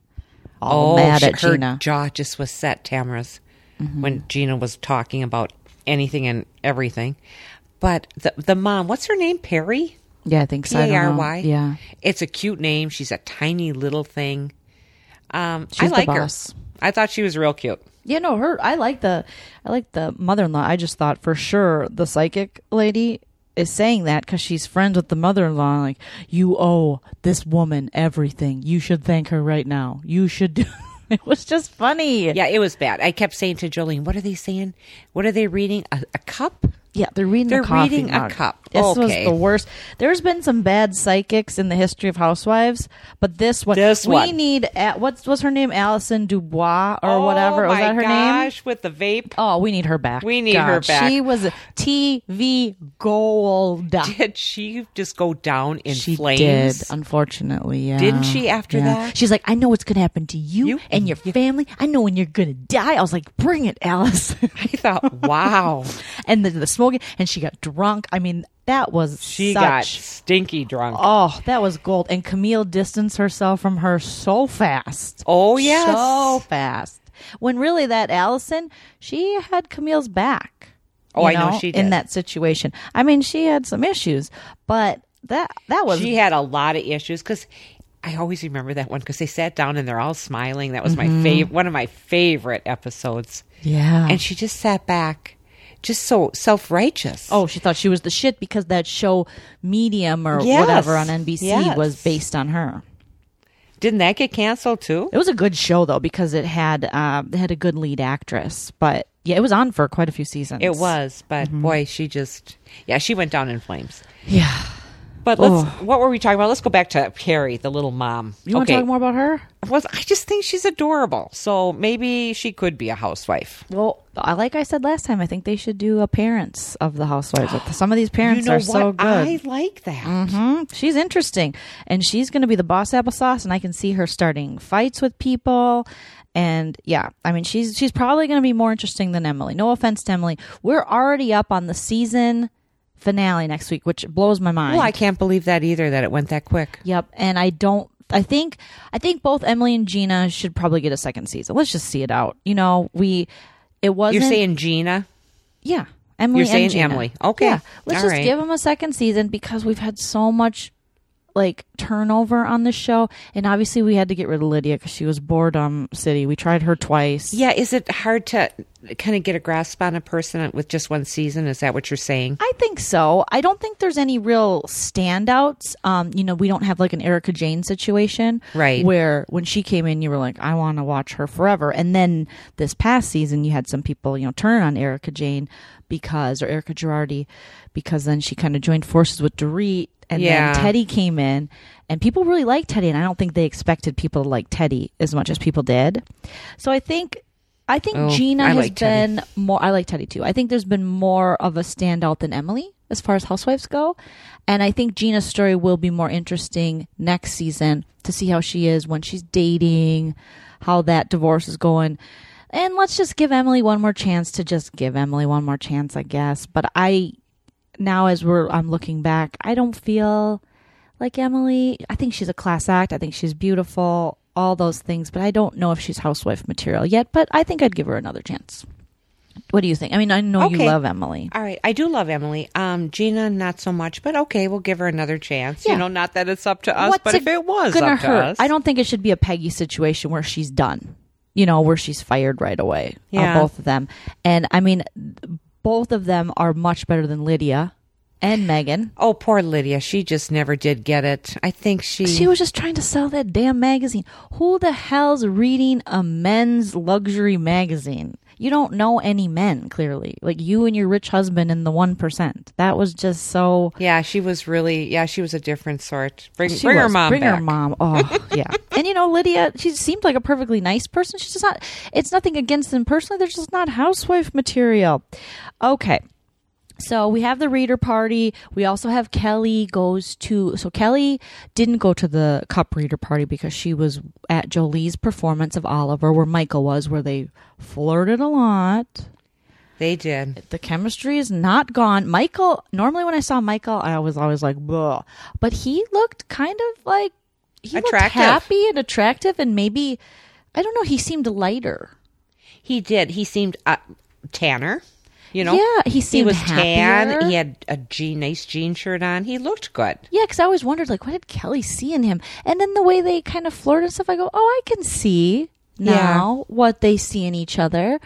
all mad Oh, she- at her Gina. jaw just was set, Tamara's, when Gina was talking about anything and everything. But the the mom, what's her name? Perry. yeah, I think so. P I A R. Y. Yeah, It's a cute name. She's a tiny little thing. Um, I She's the like her. I thought she was real cute. Yeah, no, her. I like the, I like the mother-in-law. I just thought for sure the psychic lady is saying that because she's friends with the mother-in-law. Like, you owe this woman everything. You should thank her right now. You should do. it was just funny. Yeah, it was bad. I kept saying to Jolene, "What are they saying? What are they reading? A, a cup? Yeah, they're reading They're the reading a cup. This was the worst. There's been some bad psychics in the history of Housewives, but this one, This we one. need. At, what's what's her name? Allison Dubois or whatever. Oh Was my that her name? with the vape. Oh, we need her back. We need her back. She was TV gold. Did she just go down in she flames? did, unfortunately. Yeah. Didn't she after Yeah. that? She's like, I know what's going to happen to you, You- and your family. I know when you're going to die. I was like, bring it, Alice. I thought, wow, and the, the smoking, and she got drunk. I mean, that was she such, got stinky drunk. Oh, that was gold. And Camille distanced herself from her so fast. Oh, yes. So fast. When really that Allison, she had Camille's back. Oh, I know she did. In that situation. I mean, she had some issues, but that that was she had a lot of issues because I always remember that one because they sat down and they're all smiling. That was Mm-hmm. my favorite, one of my favorite episodes. yeah. And she just sat back, just so self righteous. Oh, she thought she was the shit because that show Medium or Yes. whatever on NBC Yes. was based on her. Didn't that get canceled too? It was a good show though because it had uh, it had a good lead actress. But yeah, it was on for quite a few seasons. It was, but Mm-hmm. boy, she just yeah, she went down in flames. Yeah. But let's Oh. what were we talking about? Let's go back to Carrie, the little mom. You want to talk more about her? Was I just think she's adorable. So maybe she could be a housewife. Well, I- like I said last time, I think they should do a parents of the housewives. Some of these parents you know are what? so good. I like that. hmm She's interesting, and she's going to be the boss applesauce, and I can see her starting fights with people. And yeah, I mean, she's she's probably going to be more interesting than Emily. No offense to Emily, we're already up on the season finale next week, which blows my mind. Well, I can't believe that either. That it went that quick. Yep, and I don't. I think I think both Emily and Gina should probably get a second season. Let's just see it out. You know, we it wasn't. You're saying Gina? yeah, Emily. You're saying Gina. Emily. Okay. Yeah, let's All just right. give them a second season because we've had so much like turnover on the show, and obviously we had to get rid of Lydia because she was boredom city. We tried her twice. Yeah. Is it hard to kind of get a grasp on a person with just one season? Is that what you're saying? I think so. I don't think there's any real standouts. Um, you know, we don't have like an Erika Jayne situation, Right. Where when she came in, you were like, I want to watch her forever. And then this past season, you had some people, you know, turn on Erika Jayne because, or Erika Girardi, because then she kind of joined forces with Dorit, and Yeah. then Teddi came in, and people really liked Teddi, and I don't think they expected people to like Teddi as much as people did. So I think. I think Oh, Gina I has like Teddi. been more. I like Teddi too. I think there's been more of a standout than Emily as far as housewives go, and I think Gina's story will be more interesting next season to see how she is when she's dating, how that divorce is going, and let's just give Emily one more chance to just give Emily one more chance, I guess. But I now, as we're I'm looking back, I don't feel like Emily. I think she's a class act. I think she's beautiful. All those things, but I don't know if she's housewife material yet. But I think I'd give her another chance. What do you think? I mean, I know you love Emily. All right, I do love Emily. Um, Gina, not so much, but okay, we'll give her another chance. Yeah. You know, not that it's up to us, What's but if it was to hurt? us, I don't think it should be a Peggy situation where she's done. You know, where she's fired right away. Yeah. both of them, and I mean, both of them are much better than Lydia and Meghan. Oh, poor Lydia. She just never did get it. I think she. She was just trying to sell that damn magazine. Who the hell's reading a men's luxury magazine? You don't know any men, clearly. Like you and your rich husband and the 1%. That was just so. yeah, she was really. Yeah, she was a different sort. Bring, bring her mom Bring back. her mom. Oh, yeah. And you know, Lydia, she seemed like a perfectly nice person. She's just not. It's nothing against them personally. They're just not housewife material. Okay. So we have the reader party. We also have Kelly goes to. So Kelly didn't go to the cup reader party because she was at Jolie's performance of Oliver, where Michael was, where they flirted a lot. They did. The chemistry is not gone. Michael, normally when I saw Michael, I was always like, Bleh. but he looked kind of like he looked Attractive. happy and attractive, and maybe I don't know. He seemed lighter. He did. He seemed uh, tanner. You know. Yeah, he He seemed was happier. tan. He had a jean, nice jean shirt on. He looked good. Yeah, because I always wondered, like, what did Kelly see in him? And then the way they kind of flirt and stuff, I go, oh, I can see now what they see in each other.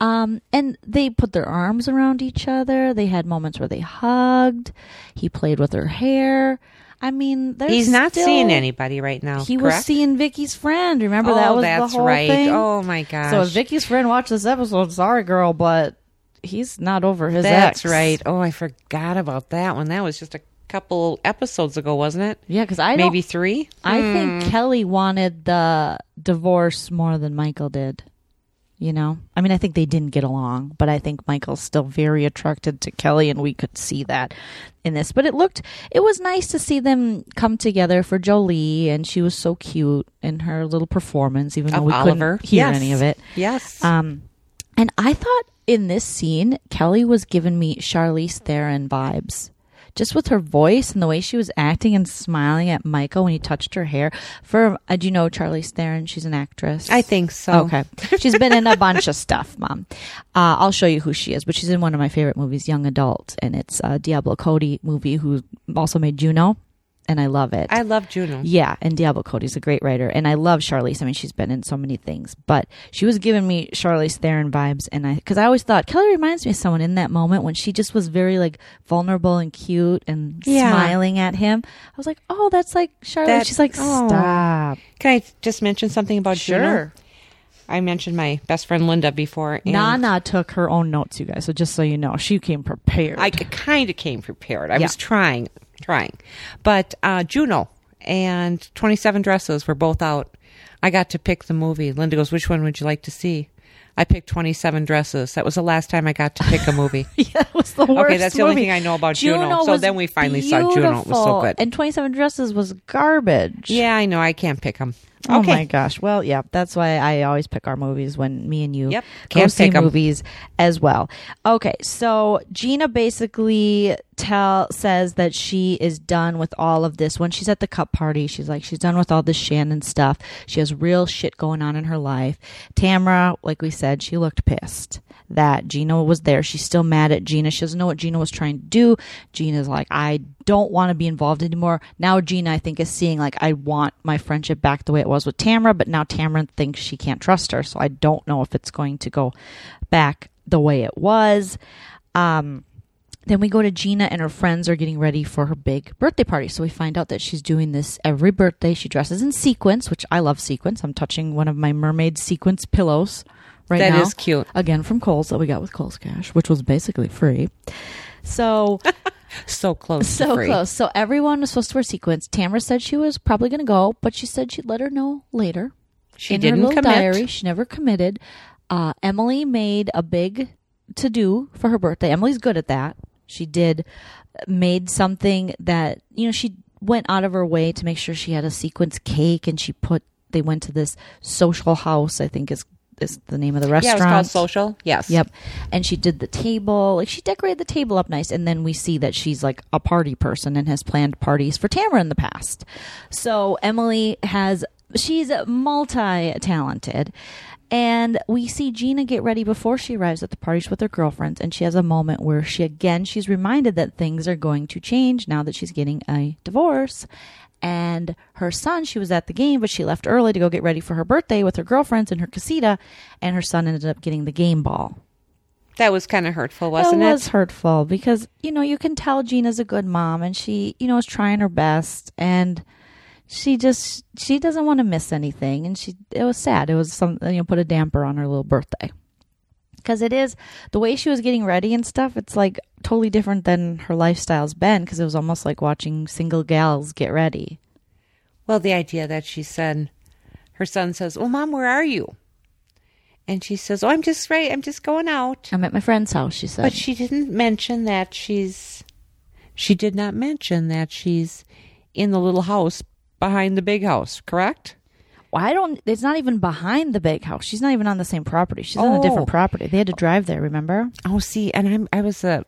Um, and they put their arms around each other. They had moments where they hugged. He played with her hair. I mean, He's not still- seeing anybody right now. He was seeing Vicki's friend. Remember Oh, that was that's the whole right. thing. Oh my gosh. So if Vicki's friend watched this episode, sorry, girl, but he's not over his That's ex. right. Oh, I forgot about that one. That was just a couple episodes ago, wasn't it? Yeah, because I Maybe three. I Hmm. think Kelly wanted the divorce more than Michael did. You know, I mean, I think they didn't get along, but I think Michael's still very attracted to Kelly, and we could see that in this. But it looked, it was nice to see them come together for Jolie, and she was so cute in her little performance, even though Of we Oliver. couldn't hear Yes. any of it. Yes. Um, and I thought in this scene, Kelly was giving me Charlize Theron vibes. Just with her voice and the way she was acting and smiling at Michael when he touched her hair. For uh, do you know Charlize Theron? She's an actress. I think so. Okay, she's been in a bunch of stuff, Mom. Uh, I'll show you who she is, but she's in one of my favorite movies, Young Adult, and it's a Diablo Cody movie who also made Juno. And I love it. I love Juno. Yeah, and Diablo Cody's a great writer, and I love Charlize. I mean, she's been in so many things, but she was giving me Charlize Theron vibes, and I because I always thought Kelly reminds me of someone in that moment when she just was very like vulnerable and cute and Yeah. smiling at him. I was like, oh, that's like Charlize. That- she's like, oh. stop. Can I just mention something about Juno? I mentioned my best friend Linda before. And Nana took her own notes, you guys. So just so you know, she came prepared. I kind of came prepared. I Yeah. was trying, trying. But uh, Juno and 27 Dresses were both out. I got to pick the movie. Linda goes, Which one would you like to see? I picked 27 Dresses. That was the last time I got to pick a movie. yeah, it was the worst. Okay, that's the only thing I know about Juno. So then we finally saw Juno. It was so good. And Twenty Seven Dresses was garbage. yeah, I know. I can't pick them. Oh okay. my gosh. Well, yeah, that's why I always pick our movies when me and you Yep. go Can't see 'em. movies as well. Okay, so Gina basically tell says that she is done with all of this. When she's at the cup party, she's like she's done with all this Shannon stuff. She has real shit going on in her life. Tamara, like we said, she looked pissed that Gina was there. She's still mad at Gina. She doesn't know what Gina was trying to do. Gina's like, I don't want to be involved anymore. Now Gina, I think, is seeing like I want my friendship back the way it was with Tamara, but now Tamara thinks she can't trust her. So I don't know if it's going to go back the way it was. Um, then we go to Gina and her friends are getting ready for her big birthday party. So we find out that she's doing this every birthday. She dresses in sequins, which I love sequins. I'm touching one of my mermaid sequins pillows right That now. is cute. Again from Kohl's that we got with Kohl's Cash, which was basically free. So So close. to so close. So everyone was supposed to wear sequins. Tamara said she was probably going to go, but she said she'd let her know later. She in didn't her commit. diary. She never committed. Uh, Emily made a big to do for her birthday. Emily's good at that. She did made something that you know she went out of her way to make sure she had a sequence cake, and she put they went to this social house. I think is is the name of the restaurant. Yeah, it restaurant. was called Social. Yes. Yep. And she did the table. Like she decorated the table up nice. And then we see that she's like a party person and has planned parties for Tamara in the past. So Emily has, she's multi talented. And we see Gina get ready before she arrives at the parties with her girlfriends. And she has a moment where she, again, she's reminded that things are going to change now that she's getting a divorce. And her son, she was at the game, but she left early to go get ready for her birthday with her girlfriends in her casita. And her son ended up getting the game ball. That was kind of hurtful, wasn't it? it? was hurtful because you know you can tell Gina's a good mom and she you know is trying her best and she just she doesn't want to miss anything and she it was sad it was some you know put a damper on her little birthday because it is the way she was getting ready and stuff it's like totally different than her lifestyle's been because it was almost like watching single gals get ready Well, the idea that she said, her son says, "Well, mom, where are you?" And she says, "Oh, I'm just right. I'm just going out." I'm at my friend's house she said But she didn't mention that she's. She did not mention that she's in the little house behind the big house. Correct? Well, I don't it's not even behind the big house she's not even on the same property she's on a different Oh. property they had to drive there remember Oh, see, and I'm. I was uh,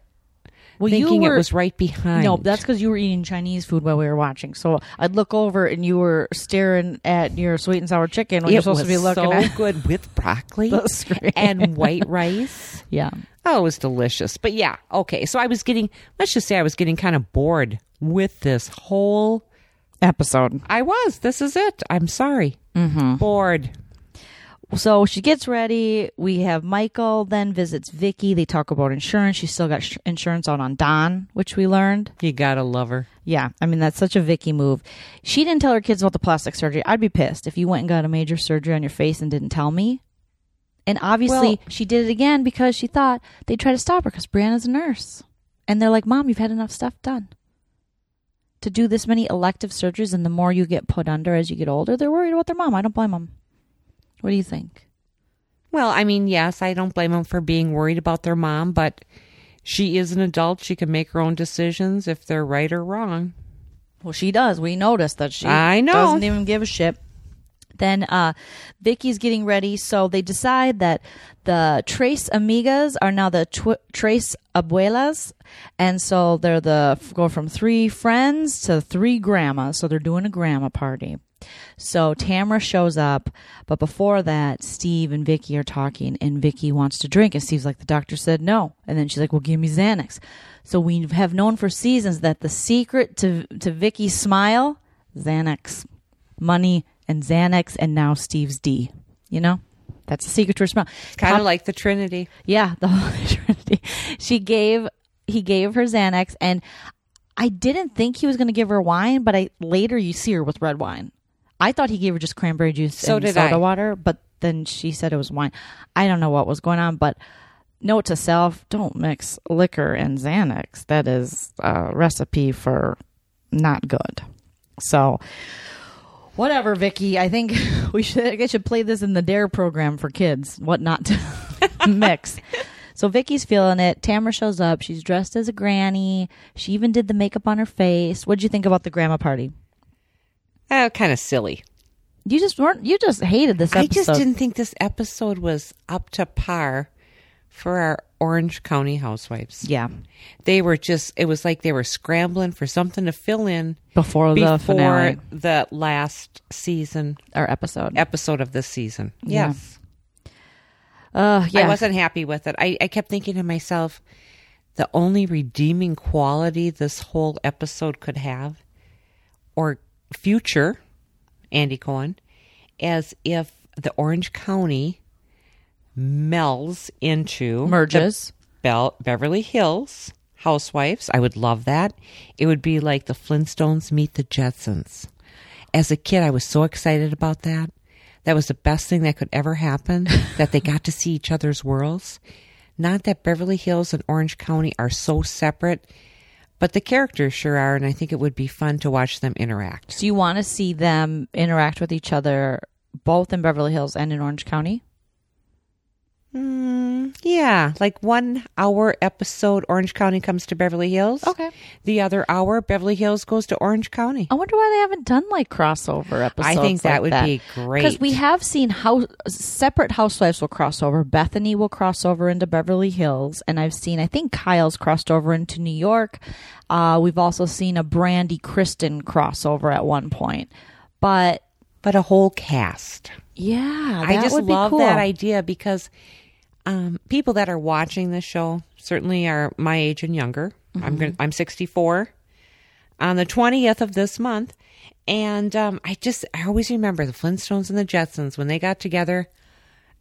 well thinking you were it was right behind. No, that's because you were eating Chinese food while we were watching. So I'd look over and you were staring at your sweet and sour chicken when it you're supposed was to be looking so at good with broccoli and white rice. yeah. Oh, it was delicious. But yeah, okay. So I was getting, let's just say I was getting kind of bored with this whole. Episode. I was. This is it. I'm sorry. Mm-hmm. Bored. So she gets ready. We have Michael then visits Vicki. They talk about insurance. She's still got sh- insurance out on Donn, which we learned. You gotta love her. Yeah, I mean that's such a Vicki move. She didn't tell her kids about the plastic surgery. I'd be pissed if you went and got a major surgery on your face and didn't tell me. And obviously, Well- she did it again because she thought they'd try to stop her because Briana's a nurse, and they're like, "Mom, you've had enough stuff done." To do this many elective surgeries, and the more you get put under as you get older, they're worried about their mom. I don't blame them. What do you think? Well, I mean, yes, I don't blame them for being worried about their mom, but she is an adult. She can make her own decisions if they're right or wrong. Well, she does. We noticed that she I know. doesn't even give a shit. Then uh Vicki's getting ready, so they decide that the Tres Amigas are now the tw- Tres Abuelas, and so they're the go from three friends to three grandmas. So they're doing a grandma party. So Tamara shows up, but before that, Steve and Vicki are talking, and Vicki wants to drink, and Steve's like, "The doctor said no," and then she's like, "Well, give me Xanax." So we have known for seasons that the secret to to Vicki's smile, Xanax, money, and Xanax, and now Steve's D. You know, that's the secret to her smile. Kind of like the Trinity. yeah, the Holy Trinity. She gave he gave her Xanax, and I didn't think he was going to give her wine, but I later you see her with red wine. I thought he gave her just cranberry juice So and soda I. water, but then she said it was wine. I don't know what was going on, but note to self: don't mix liquor and Xanax. That is a recipe for not good. So. Whatever, Vicki. I think we should. I should play this in the Dare program for kids. What not to mix. So Vicki's feeling it. Tamara shows up. She's dressed as a granny. She even did the makeup on her face. What'd you think about the grandma party? Uh, oh, kind of silly. You just weren't. You just hated this episode. I just didn't think this episode was up to par for our Orange County housewives. Yeah. They were just, it was like they were scrambling for something to fill in Before, the before finale the last season or episode. episode of this season. Yeah. Yes. Uh, yeah. I wasn't happy with it. I, I kept thinking to myself, the only redeeming quality this whole episode could have, or future Andy Cohen, as if the Orange County melds into merges. Bel- Beverly Hills Housewives. I would love that. It would be like the Flintstones meet the Jetsons. As a kid, I was so excited about that. That was the best thing that could ever happen, that they got to see each other's worlds. Not that Beverly Hills and Orange County are so separate, but the characters sure are, and I think it would be fun to watch them interact. Do you want to see them interact with each other both in Beverly Hills and in Orange County? Mm, yeah, like one hour episode, Orange County comes to Beverly Hills. Okay. The other hour, Beverly Hills goes to Orange County. I wonder why they haven't done like crossover episodes. I think that like would be great. because we have seen how separate housewives will cross over. Bethenny will cross over into Beverly Hills, and I've seen I think Kyle's crossed over into New York. Uh, we've also seen a Brandi Kristen crossover at one point, but but a whole cast. Yeah, I just would be love cool. that idea because um, people that are watching this show certainly are my age and younger. Mm-hmm. I'm going I'm 64 on the 20th of this month, and um, I just I always remember the Flintstones and the Jetsons when they got together.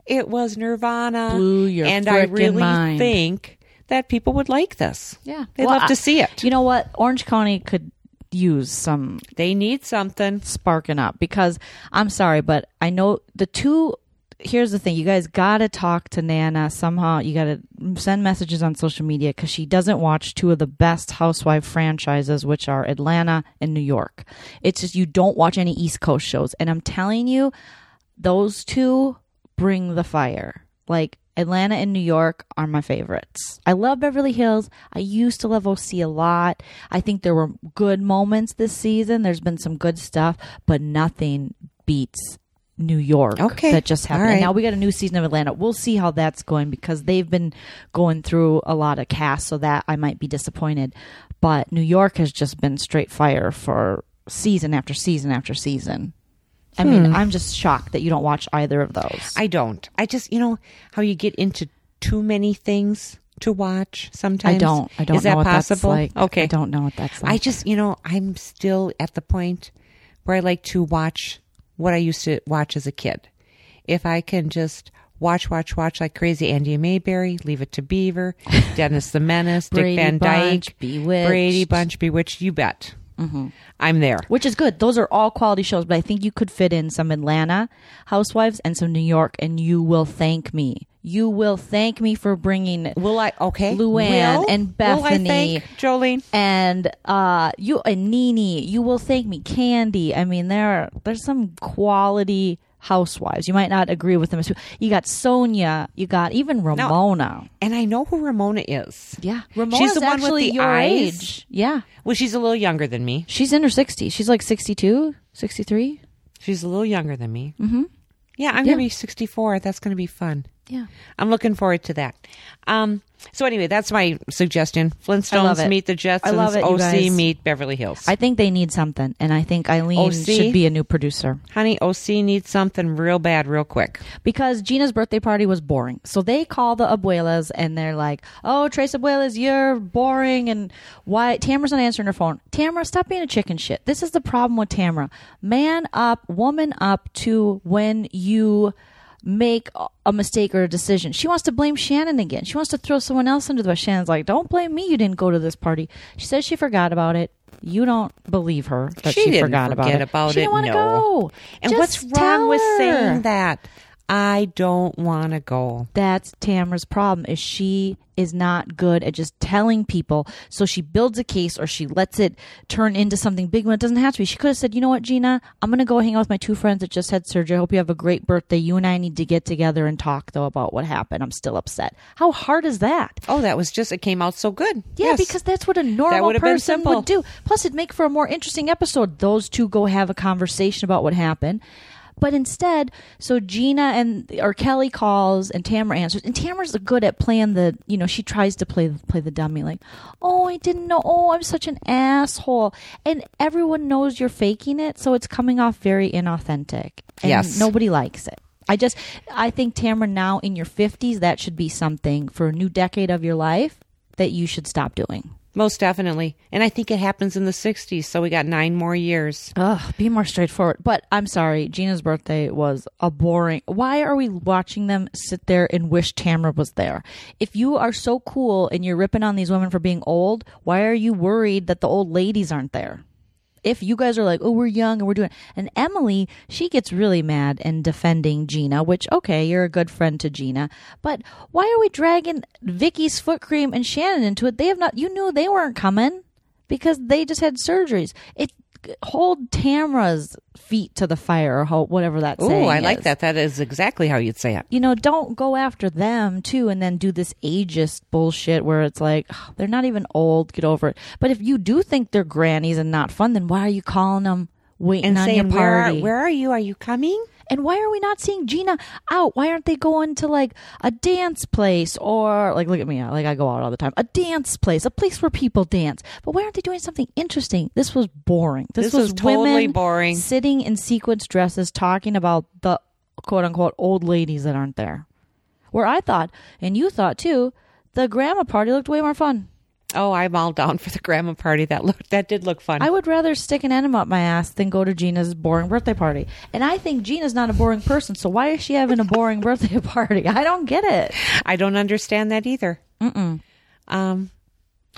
It was Nirvana, Blew your and I really mind. think that people would like this. Yeah, they'd Well, love I- to see it. You know what? Orange County could use some They need something. sparking up because I'm sorry, but I know the two. Here's the thing: you guys got to talk to Nana somehow. You got to send messages on social media because she doesn't watch two of the best housewife franchises, which are Atlanta and New York. It's just you don't watch any East Coast shows, and I'm telling you, those two bring the fire. Like Atlanta and New York are my favorites. I love Beverly Hills. I used to love OC a lot. I think there were good moments this season. There's been some good stuff, but nothing beats New York Okay. that just happened. All And now we got a new season of Atlanta. We'll see how that's going because they've been going through a lot of cast, so that I might be disappointed. But New York has just been straight fire for season after season after season. I mean, hmm. I'm just shocked that you don't watch either of those. I don't. I just, you know, how you get into too many things to watch sometimes. I don't. I don't Is know that what possible? that's like. Okay. I don't know what that's like. I just, you know, I'm still at the point where I like to watch what I used to watch as a kid. If I can just watch, watch, watch like crazy, Andy Mayberry, Leave It to Beaver, Dennis the Menace, Dick Van Bunch, Dyke, Bewitched. Brady Bunch, Bewitched. You bet. I'm there. which is good. Those are all quality shows, but I think you could fit in some Atlanta housewives and some New York, and you will thank me. You will thank me for bringing Will I? Okay. Luann Will? and Bethenny. thank Jolene? and uh you and NeNe. You will thank me, Kandi. I mean, there are there's some quality housewives. You might not agree with them. You got Sonja. You got even Ramona. And I know who Ramona is. Yeah, Ramona's the one with actually the your eyes? age. Yeah, Well, she's a little younger than me. she's in her 60s. She's like 62, 63. She's a little younger than me. Mm-hmm. Yeah, I'm gonna be 64. That's gonna be fun. Yeah. I'm looking forward to that. Um, so anyway, that's my suggestion. Flintstones meet the Jetsons. I love it, OC meet Beverly Hills. I think they need something, and I think Eileen OC? should be a new producer Honey, OC needs something real bad, real quick. because Gina's birthday party was boring. So they call the abuelas and they're like, "Oh, Tres Abuelas, you're boring." And why Tamara's not answering her phone? Tamara, stop being a chicken shit. This is the problem with Tamara. Man up, woman up to when you make a- mistake or a decision. She wants to blame Shannon again. She wants to throw someone else under the bus. Shannon's like, "Don't blame me. You didn't go to this party." She says she forgot about it. You don't believe her that she, She didn't forgot about it. about she didn't want to no. go. And Just what's wrong with saying that? I don't want to go. That's Tamara's problem is she is not good at just telling people. So she builds a case or she lets it turn into something big when it doesn't have to be. She could have said, you know what, Gina, I'm going to go hang out with my two friends that just had surgery. I hope you have a great birthday. You and I need to get together and talk though about what happened. I'm still upset. How hard is that? Oh, that was just, it came out so good. Yeah, Yes. because that's what a normal person would do. Plus, it'd make for a more interesting episode. Those two go have a conversation about what happened. But instead, so Gina and or Kelly calls and Tamara answers, and Tamara's good at playing the, you know, she tries to play play the dummy, like, oh, I didn't know, oh, I'm such an asshole, and everyone knows you're faking it, so it's coming off very inauthentic, and Yes. nobody likes it. I just, I think Tamara, now in your 50s, that should be something for a new decade of your life that you should stop doing. Most definitely. And I think it happens in the 60s, so we got nine more years. Ugh, be more straightforward. But I'm sorry, Gina's birthday was a boring. Why are we watching them sit there and wish Tamara was there? If you are so cool and you're ripping on these women for being old, why are you worried that the old ladies aren't there? If you guys are like, oh, we're young and we're doing, and Emily, she gets really mad and defending Gina, which okay, you're a good friend to Gina, but why are we dragging Vicki's foot cream and Shannon into it? They have not. You knew they weren't coming because they just had surgeries. It hold Tamara's feet to the fire or whatever that Oh, I like is. that. That is exactly how you'd say it. You know, don't go after them too, and then do this ageist bullshit where it's like "Ugh, they're not even old. Get over it. But if you do think they're grannies and not fun, then why are you calling them waiting And on saying, your where are, where are you? Are you coming? And why are we not seeing Gina out? Why aren't they going to like a dance place or like look at me, like I go out all the time. A dance place, a place where people dance. But why aren't they doing something interesting? This was boring. This, This was was totally boring. sitting in sequence dresses talking about the quote unquote old ladies that aren't there. Where I thought, and you thought too, the grandma party looked way more fun. Oh, I'm all down for the grandma party. That looked that did look fun. I would rather stick an enema up my ass than go to Gina's boring birthday party. And I think Gina's not a boring person, so why is she having a boring birthday party? I don't get it. I don't understand that either. Mm-mm. Um,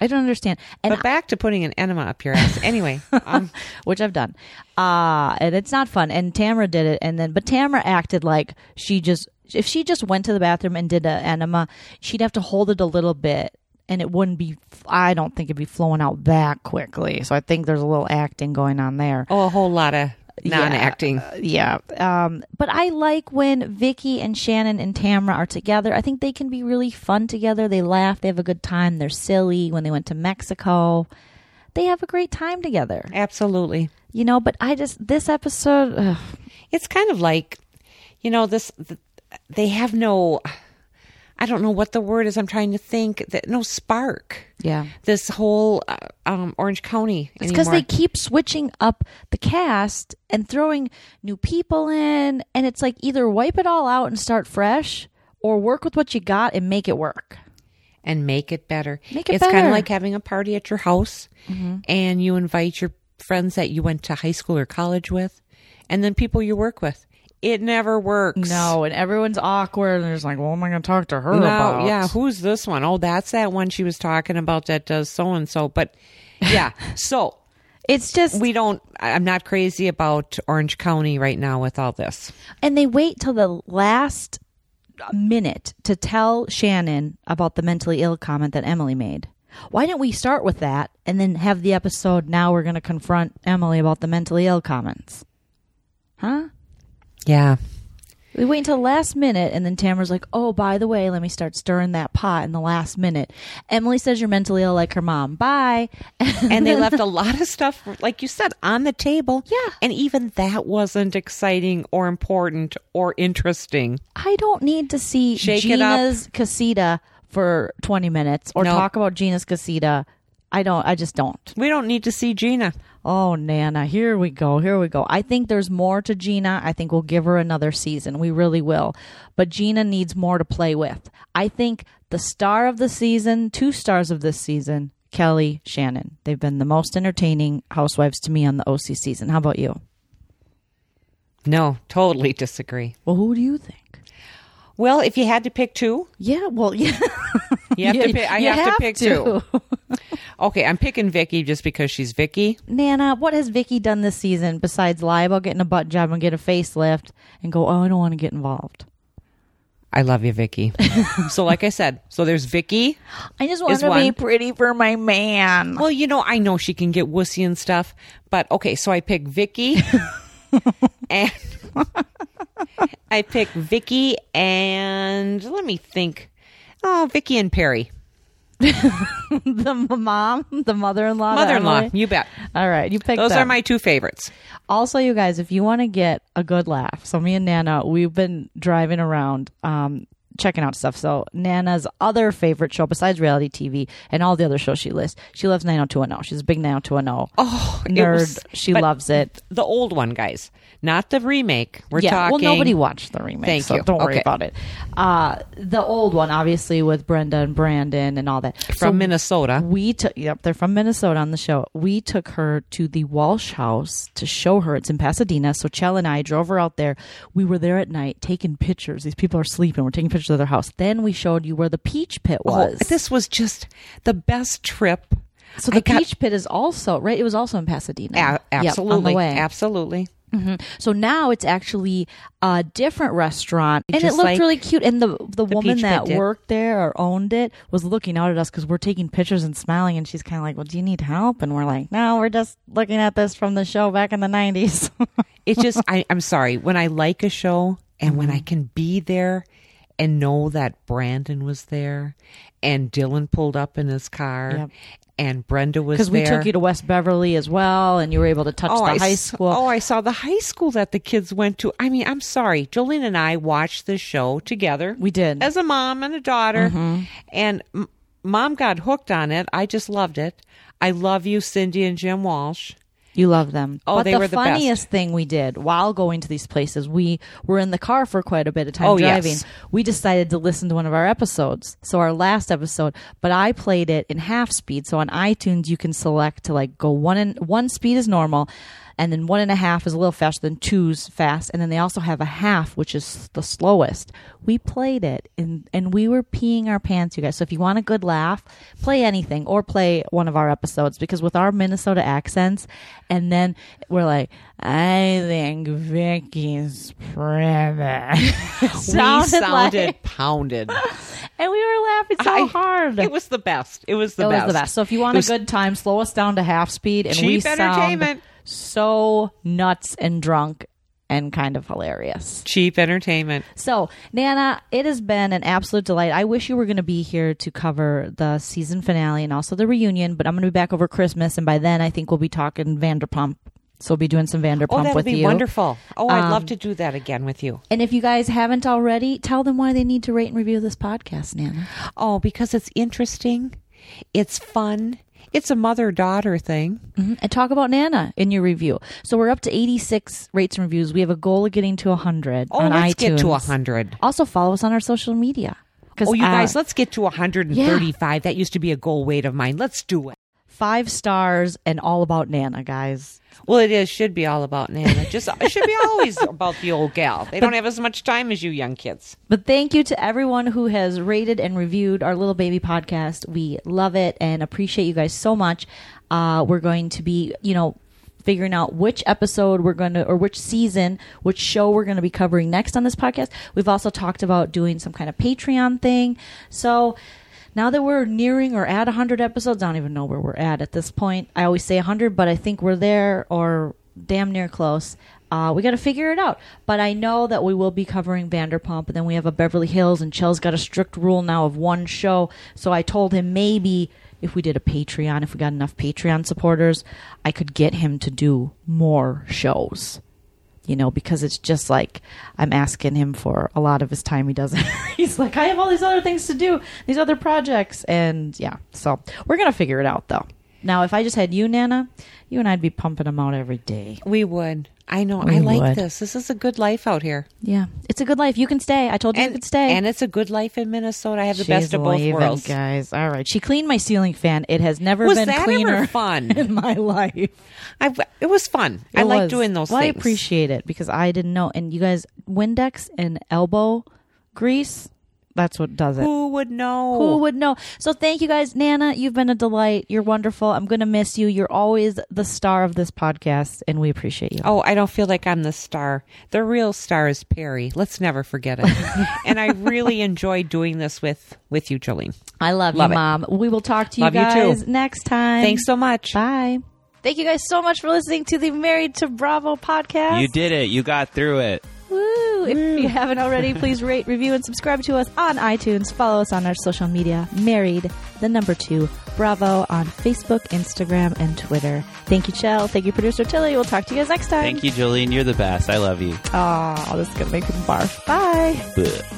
I don't understand. And but back to putting an enema up your ass. Anyway, um, which I've done. Uh and it's not fun. And Tamara did it and then but Tamara acted like she just if she just went to the bathroom and did an enema, she'd have to hold it a little bit and it wouldn't be I don't think it'd be flowing out that quickly. So I think there's a little acting going on there. oh, a whole lot of non-acting. yeah. Um, but I like when Vicki and Shannon and tamra are together. I think they can be really fun together. They laugh, they have a good time, they're silly. When they went to Mexico, they have a great time together. Absolutely. You know, but I just this episode ugh, It's kind of like, you know, this they have no. I don't know what the word is. I'm trying to think. That no spark. yeah. This whole uh, um, Orange County. It's because they keep switching up the cast and throwing new people in, and it's like either wipe it all out and start fresh, or work with what you got and make it work. and make it better. Make it it's kind of like having a party at your house and you invite your friends that you went to high school or college with and then people you work with. It never works. No, and everyone's awkward, and there's like, well, am I going to talk to her No, about? yeah, who's this one? Oh, that's that one she was talking about that does so and so. But yeah, so It's just we don't, I'm not crazy about Orange County right now with all this. and they wait till the last minute to tell Shannon about the mentally ill comment that Emily made. Why didn't we start with that and then have the episode now we're going to confront Emily about the mentally ill comments? Huh? Yeah. We wait until the last minute, and then Tamara's like, "Oh, by the way, let me start stirring that pot in the last minute." Emily says you're mentally ill, like her mom. Bye. and they left a lot of stuff, like you said, on the table. Yeah. And even that wasn't exciting or important or interesting. I don't need to see Shake. Gina's casita for 20 minutes or No. talk about Gina's casita. I don't. I just don't. We don't need to see Gina. Oh, Nana, here we go. Here we go. I think there's more to Gina. I think we'll give her another season. We really will. But Gina needs more to play with. I think the star of the season, two stars of this season, Kelly Shannon. They've been the most entertaining housewives to me on the OC season. How about you? No, totally disagree. Well, who do you think? Well, if you had to pick two, Yeah, well, yeah. you have to pick. I You have, to pick to. two. Okay, I'm picking Vicki just because she's Vicki. Nana, what has Vicki done this season besides lie about getting a butt job and get a facelift and go, oh, I don't want to get involved? I love you, Vicki. so, like I said, so there's Vicki. I just want to be pretty for my man. Well, you know, I know she can get wussy and stuff, but okay, so I pick Vicki, and I pick Vicki, and let me think. Oh, Vicki and Perry, the mom, the mother-in-law, mother-in-law. Emily? You bet. All right, you picked Those them. are my two favorites. Also, you guys, if you want to get a good laugh, so me and Nana, we've been driving around, um, checking out stuff. So Nana's other favorite show besides reality TV and all the other shows she lists, she loves 90210. She's a big 90210 Oh, nerd. was- she loves it. The old one, guys, not the remake. We're yeah, talking. well, nobody watched the remake, Thank so you. don't worry Okay. about it. Uh, the old one, obviously, with Brenda and Brandon and all that. from So Minnesota. we took yep they're from minnesota on the show we took her to the walsh house to show her it's in pasadena so chell and i drove her out there we were there at night taking pictures these people are sleeping we're taking pictures of their house then we showed you where the peach pit was Oh, this was just the best trip. so the got- peach pit is also right it was also in pasadena A- Yep, absolutely, the absolutely. so now it's actually a different restaurant, and it looked like really cute. And the the, woman that worked there or owned it was looking out at us because we're taking pictures and smiling, and she's kind of like, "Well, do you need help?" And we're like, "No, we're just looking at this from the show back in the '90s." It's just I, I'm sorry when I like a show and when Mm-hmm. I can be there and know that Brandon was there and Dylan pulled up in his car Yep. And Brenda was Because we took you to West Beverly as well, and you were able to touch Oh, the I high s- school. Oh, I saw the high school that the kids went to. I mean, I'm sorry. Jolene and I watched this show together. We did. As a mom and a daughter. Mm-hmm. And m- mom got hooked on it. I just loved it. I love you, Cindy and Jim Walsh. You love them. Oh, but they the were the funniest thing we did while going to these places, we were in the car for quite a bit of time Oh, driving. yes. We decided to listen to one of our episodes, so our last episode. But I played it in half speed. So on iTunes, you can select to like go one and one speed is normal, and then one and a half is a little faster than two's fast, and then they also have a half, which is the slowest. We played it, and and we were peeing our pants, you guys. So if you want a good laugh, play anything or play one of our episodes because with our Minnesota accents, and then we're like, I think Vicki's pretty. we sounded sounded like, pounded. and we were laughing so I- hard. It was the best. It was the it best. was the best. So if you want a good time, slow us down to half speed, and we Cheap sound entertainment. So nuts and drunk and kind of hilarious. cheap entertainment. So, Nana, it has been an absolute delight. I wish you were going to be here to cover the season finale and also the reunion, but I'm going to be back over Christmas, and by then I think we'll be talking Vanderpump. So we'll be doing some Vanderpump Oh, with be you. wonderful. Oh, I'd Um, love to do that again with you. And if you guys haven't already, tell them why they need to rate and review this podcast, Nana. Oh, because it's interesting. It's fun. It's a mother daughter thing. Mhm. And talk about Nana in your review. So we're up to 86 rates and reviews. We have a goal of getting to 100 Oh, on let's iTunes. get to 100. Also, follow us on our social media. Oh, you uh, guys, let's get to 135. That used to be a goal weight of mine. Let's do it. five stars and all about Nana, guys. Well, it is. Should be all about Nana. Just it should be always about the old gal. They don't have as much time as you young kids. But thank you to everyone who has rated and reviewed our little baby podcast. We love it and appreciate you guys so much. Uh, we're going to be, you know, figuring out which episode we're going to, or which season, which show we're going to be covering next on this podcast. We've also talked about doing some kind of Patreon thing. So now that we're nearing or at 100 episodes, I don't even know where we're at at this point. I always say 100, but I think we're there or damn near close. Uh, we got to figure it out. But I know that we will be covering Vanderpump, and then we have a Beverly Hills, and Chell's got a strict rule now of one show. So I told him maybe if we did a Patreon, if we got enough Patreon supporters, I could get him to do more shows. You know, because it's just like I'm asking him for a lot of his time. He doesn't. He's like, I have all these other things to do, these other projects, and yeah. So we're gonna figure it out, though. Now, if I just had you, Nana, you and I'd be pumping them out every day. We would. I know. We I like would. this. This is a good life out here. Yeah, it's a good life. You can stay. I told you you could stay. And it's a good life in Minnesota. I have the She's best of both worlds. guys. All right, she cleaned my ceiling fan. It has never Was been cleaner fun? in my life. I, it was fun. I like doing those well, things. I appreciate it because I didn't know. And you guys, Windex and elbow grease. That's what does it. Who would know? Who would know? So thank you guys, Nana. You've been a delight. You're wonderful. I'm gonna miss you. You're always the star of this podcast, and we appreciate you. Oh, I don't feel like I'm the star. The real star is Perry. Let's never forget it. and I really enjoy doing this with with you, Jolene. I love, Love you, it. Mom. We will talk to you Love you too. guys next time. Thanks so much. Bye. Thank you guys so much for listening to the Married to Bravo podcast. You did it. You got through it. Woo! If you haven't already, please rate, review, and subscribe to us on iTunes. Follow us on our social media, Married, the number two, Bravo, on Facebook, Instagram, and Twitter. Thank you, Chell. Thank you, producer Tilly. We'll talk to you guys next time. Thank you, Jolene. You're the best. I love you. Oh, this is going to make me barf. Bye. Blech.